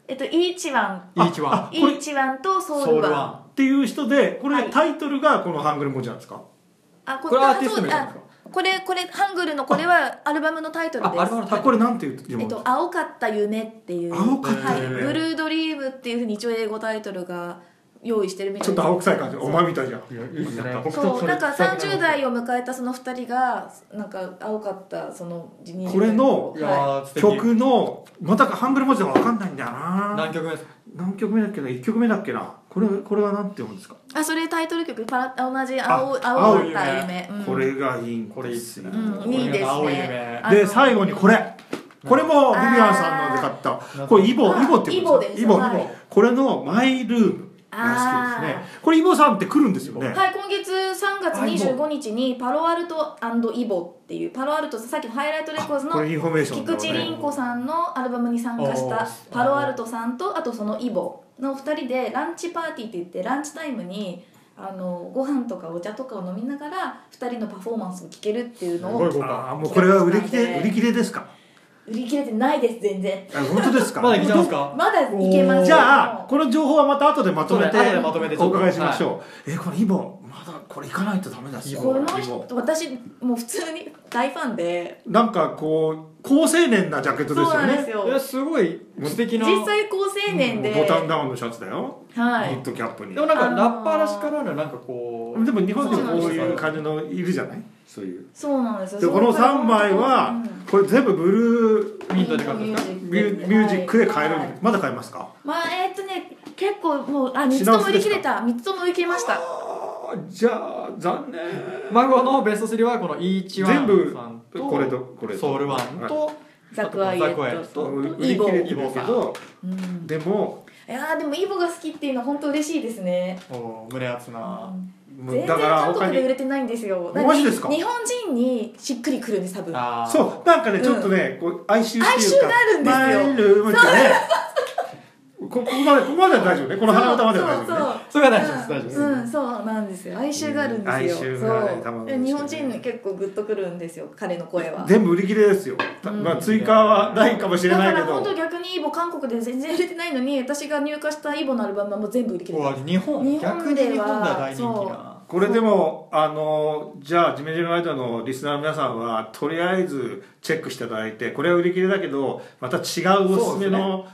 えっとイーチワン。イーチワイーチワンとソウルワンンていう人でこれはい。タイトルがこのハングル文字なんですか？あここれアーティスト名あなんですか？これこれハングルのこれはアルバムのタイトルです。あこれなんていうえっと、青かった夢っていう。青かった夢。はい、ブルードリームっていうふうに一応英語タイトルが用意してるみたいちょっと青臭い感じ。お前みたいじゃん。そうなんか30代代を迎えたその2人がなんか青かったその20これのはー素敵曲のまたハングル文字が分かんないんだよな。何曲目ですか？何曲目だっけな？1曲目だっけな？これこれはなんて読むんですか、い、あそれタイトル曲パラ同じ青あ青いた夢夢、うん、これがいいんこれいいっすね。うんいいです。ねで最後にこれ。これもビビアンさんので買った。これイボあイボっていうんイボです。イボイボ。はい。これのマイルームが好きですね。これイボさんって来るんですよね。はい、今月3月25日にパロアルトイボっていうパロアルトさっきのハイライトレコーズの菊地凛子さんのアルバムに参加したパロアルトさんとあとそのイボの2人でランチパーティーって言ってランチタイムにあのご飯とかお茶とかを飲みながら2人のパフォーマンスを聴けるっていうのをすごい豪華。あーもうこれは売り切れ売り切れですか？売り切れてないです全然。あ本当ですか？まだいけますか？まだいけますじゃあこの情報はまた後でまとめてお伺いしましょう、えこれイボまだこれ行かないとダメだし。この人私もう普通に大ファンで。なんかこう高青年なジャケットですよね。そうなんですよ。いやすごい素敵な。実際高青年で、ボタンダウンのシャツだよ、はい。ニットキャップに。でもなんかあのーラッパーらしからぬなんかこう。でも日本でもこういう感じのいるじゃない？そういう。そうなんですよ。でこの3枚はうん。これ全部ブルーミントで買うんですか？ミュミュージックで買えるんで、はい。まだ買えますか？まあえーっとね結構もうあ3つとも売り切れた。3つとも売り切れましたじゃあ残念。マゴのベスト3はこのイーチさんとこれとこれと。ソウルワンとザクワイエザクワイエッット。と売イボ。り切れてるけどうん。でもいやーでもイボが好きっていうのは本当嬉しいですね。お胸熱な。全然だから韓国で売れてないんですよ。マジですか？日本人にしっくりくるんです多分。そう。なんかねちょっとね、こう哀愁っていうか哀愁があるんですよ。ここまでここまでは大丈夫ね。この鼻歌までは大丈夫ねそれが大丈夫です大丈夫です。うん、うんそうなんですよ。哀愁があるんですよ、哀愁がねたまそう。日本人に結構グッとくるんですよ。彼の声は。全部売り切れですよ、まあ追加はないかもしれだないけど。から本当逆にイボ韓国で全然売れてないのに私が入荷したイボのアルバムはもう全部売り切れて日本日本では日本な。これでもあのじゃあジメジメワイドのリスナーの皆さんはとりあえずチェックしていただいてこれは売り切れだけどまた違うおすすめの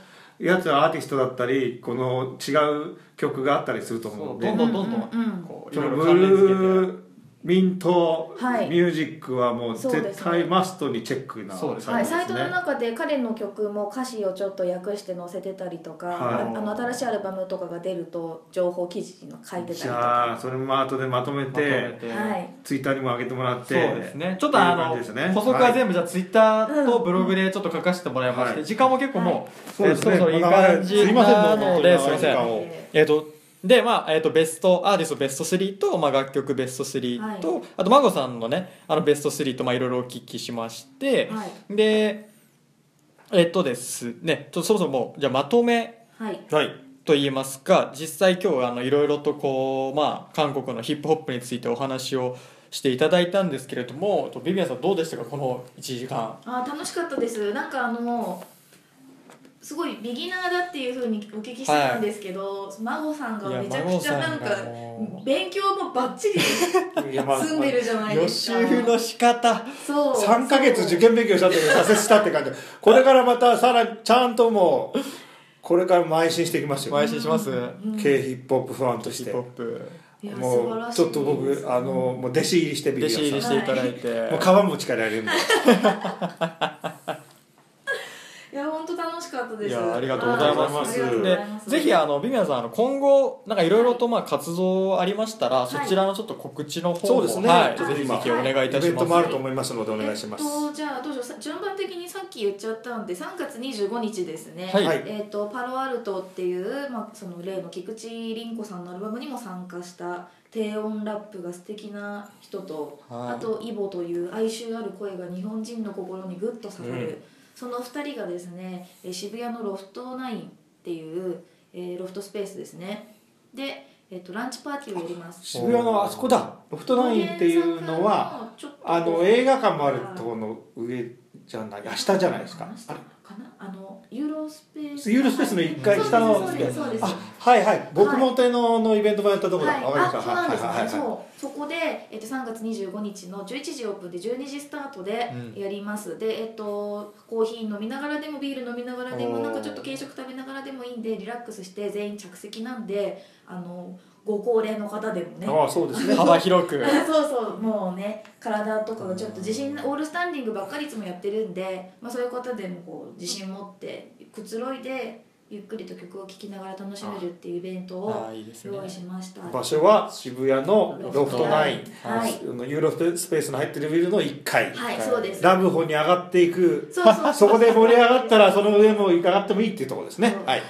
やつアーティストだったりこの違う曲があったりすると思そううんで。どんどんどんどうんうんんこういそのブろいろ関連付けて。ルーミントはい。ミュージックはもう絶対マストにチェックなそうですはい、サイトの中で彼の曲も歌詞をちょっと訳して載せてたりとか、はい。ああの新しいアルバムとかが出ると情報記事に書いてたりじとか。ゃあそれも後でまとめまとめて。てはい。ツイッターにも上げてもらってそうですね。ちょっとあのじですね。補足は全部じゃあツイッターとブログでちょっと書かせてもらいまして、はい。時間も結構もう、そうですね。えーそろそろいい感じすいませんなのですいません。時間をえっ、とでまあえー、とベストアーティストベスト3と、まあ、楽曲ベスト3と、はい。あと孫さんのねあのベスト3とまあいろいろお聞きしまして、はい。でえっ、とですねちょっとそもそもじゃあまとめはい。はい。と言いますか実際今日あのいろいろとこう、まあ、韓国のヒップホップについてお話をしていただいたんですけれどもとビビアンさんどうでしたかこの1時間。あ楽しかったです。なんかあのすごいビギナーだっていうふうにお聞きしてたんですけど、孫さんがめちゃくちゃなんか勉強もバッチリいやまあ済んでるじゃない予ですか。習の仕方。そう。3ヶ月受験勉強したって挫折したって感じ。これからまたさらにちゃんともうこれから邁進していきますよ。邁進します、K ヒップホップファンとして。ヒップホップ。いや素もうちょっと僕あのもう弟子入りしてビ弟子ビアンさん入りしていただいて、もう皮も力やれるんでしかったです。いやありがとうございます。でぜひあのビビアンさんあの今後なんかいろいろとまあ活動ありましたら、い。そちらのちょっと告知の方もそうですね。はい、ぜひぜひお願いいたします。イベントもあると思いますのでお願いします。えっと、じゃあどうしよう。さ順番的にさっき言っちゃったんで3月25日ですね、はい。はい。えっとパロアルトっていう、まあ、その例の菊池凛子さんのアルバムにも参加した低音ラップが素敵な人と、はい。あとイボという哀愁ある声が日本人の心にグッと刺さる、うんその2人がですねえー渋谷のロフトナインっていう、えーロフトスペースですね。で、えっとランチパーティーをやります。渋谷のあそこだ。ロフトナインっていうのはあの映画館もあるところの上じゃないあ下じゃないですか。下かな？あのユーロスペース。ユーロスペースの一階下のはいはい。僕も手ののイベントもやったところだはい、あそうなんです。ね、そう。そこで、えっと、3月25日の11時オープンで12時スタートでうん。やります、でえっとコーヒー飲みながらでもビール飲みながらでもなんかちょっと軽食食べながらでもいいんでリラックスして全員着席なんであのご高齢の方でもね。ああそうですね。幅広く。そうそう。もうね体とかがちょっと自信オールスタンディングばっかりいつもやってるんで、まあ、そういう方でもこう自信持ってくつろいでゆっくりと曲を聴きながら楽しめるっていうイベントを用意しました。場所は渋谷のロフトナイン。はい。あのユーロスペースの入ってるビルの1階。はいそうです。ラブホに上がっていく。そうそうそう。そこで盛り上がったらその上も上がってもいいっていうところですね。はい。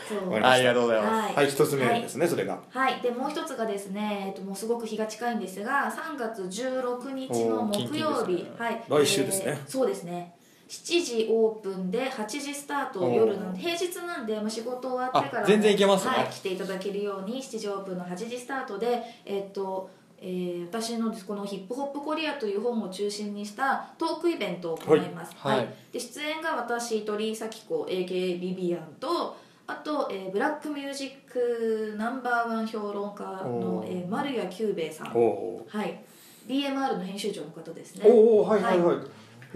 ありがとうございます、はい。はい一つ目ですねそれが。はい、でもう一つがですね、えっと、もうすごく日が近いんですが3月16日の木曜日。ねはい、来週ですね。えーそうですね7時オープンで8時スタート夜なんで平日なんで、まあ、仕事終わってからあ全然行けますね。はい、来ていただけるように7時オープンの8時スタートでえっとえー私のこの「ヒップホップコリア」という本を中心にしたトークイベントを行います、はい。はい。で出演が私鳥居咲子 AKA ビビアンとあと、えーブラックミュージックナンバーワン評論家のえー丸屋九兵衛さん。はい。 bmr の編集長の方ですね。おおはいはいはい。へ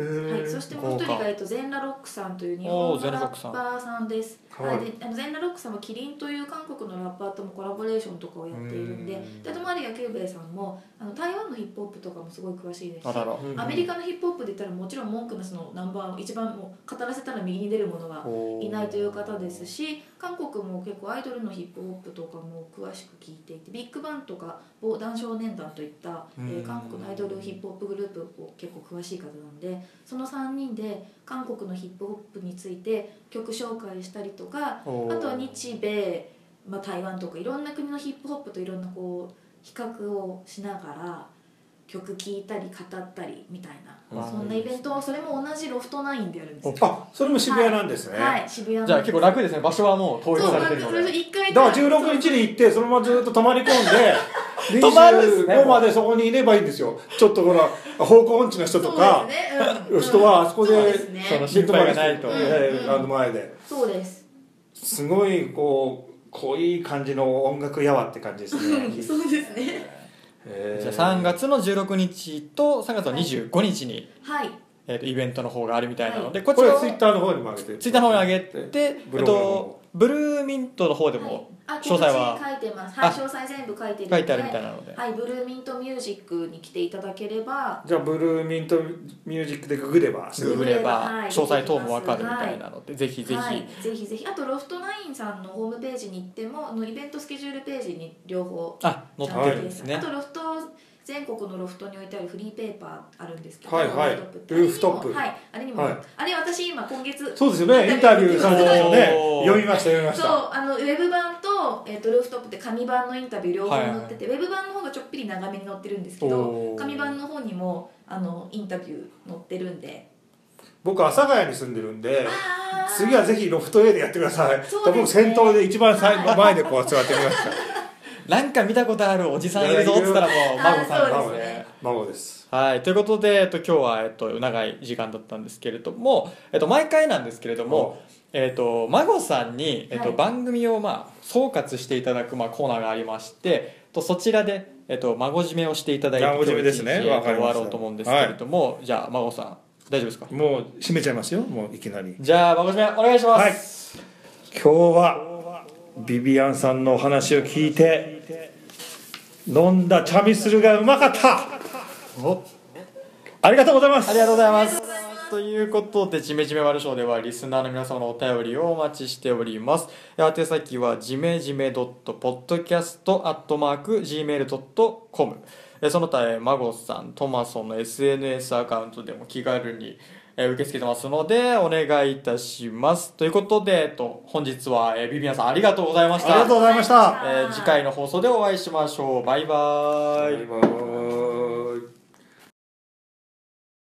はい、えそしてもう一人が、えっと、ゼンラロックさんという日本のラッパーさんです。はい。はい、であのゼンラロックさんはキリンという韓国のラッパーともコラボレーションとかをやっているんでうん。であとマリア・キューベイさんもあの台湾のヒップホップとかもすごい詳しいですしアメリカのヒップホップで言ったらもちろん文句なしのナンバー一番もう語らせたら右に出るものがおーいないという方ですし韓国も結構アイドルのヒップホップとかも詳しく聞いていてビッグバンとか防弾少年団といった、えーうん韓国のアイドルヒップホップグループを結構詳しい方なんでその3人で韓国のヒップホップについて曲紹介したりとかあとは日米、まあ、台湾とかいろんな国のヒップホップといろんなこう比較をしながら曲聴いたり語ったりみたいなうん。そんなイベントをそれも同じロフトナインでやるんですよ。あそれも渋谷なんですね。はい、渋谷の。じゃあ結構楽ですね。場所はもう統一さそうなんです。れてるので一回だから16日に行ってそのままずっと泊まり込んで泊まるんですね25までそこにいればいいんですよ。ちょっとほら方向音痴の人とかそううん。人はあそこでそうですね。その心配がないとええあの前で。そうです。すごいこう濃い感じの音楽やわって感じですね。そうですね。えじゃあ3月の16日と3月の25日に、はい。えー、とイベントの方があるみたいなので、ここちらツイッターの方にも上げて。ツイッターの方に上げて、えっと、ブルーミントの方でもあ詳細は告知書いてます。はいあ詳細全部書いてるので。書いてあるみたいなので、はいブルーミントミュージックに来ていただければ。じゃあブルーミントミュージックでググればすぐググればはい詳細等もわかるみたいなので、ぜひぜひ、はい、ぜひぜひ。あとロフトナインさんのホームページに行ってもあのイベントスケジュールページに両方あ載ってるんですね。あとロフト全国のロフトに置いてあるフリーペーパーあるんですけど、はいはい。ルーフトップ。はい。あれにも、はい。あれ私今今月そうですよね。インタビューされてましたよね。読みました読みましそうたあのウェブ版と,、えー、とルーフトップって紙版のインタビュー両方はいはい載ってて、ウェブ版の方がちょっぴり長めに載ってるんですけおどー。紙版の方にもあのインタビュー載ってるんで。僕阿佐ヶ谷に住んでるんで次はぜひロフト A でやってください。僕先頭で一番最後前でこう座ってみましたなんか見たことあるおじさんいるぞっつったらもうあ孫さんですね。ですね。孫です。はい、ということで、えっと、今日は、えっと、長い時間だったんですけれども、えっと、毎回なんですけれども、えっと、孫さんに、えっとはい。番組を、まあ、総括していただく、まあ、コーナーがありまして、えっと、そちらで、えっと、孫締めをしていただいて孫締めですね。終わろうと思うんですけれども、じゃあ孫さん大丈夫ですか？もう閉めちゃいますよ。もういきなり。じゃあ孫締めお願いします、はい。今日はビビアンさんのお話を聞いて飲んだチャミスルがうまかったおありがとうございますありがとうございます。ということで、じめじめワルショーでは、リスナーの皆様のお便りをお待ちしております。宛先は、じめじめ .podcast.gmail.com えその他、えマゴさん、トマソンの SNS アカウントでも気軽にえ受け付けてますので、お願いいたします。ということで、えっと、本日は、えビビアンさんありがとうございました。ありがとうございましたえー次回の放送でお会いしましょう。バイバーイ。バイバーイ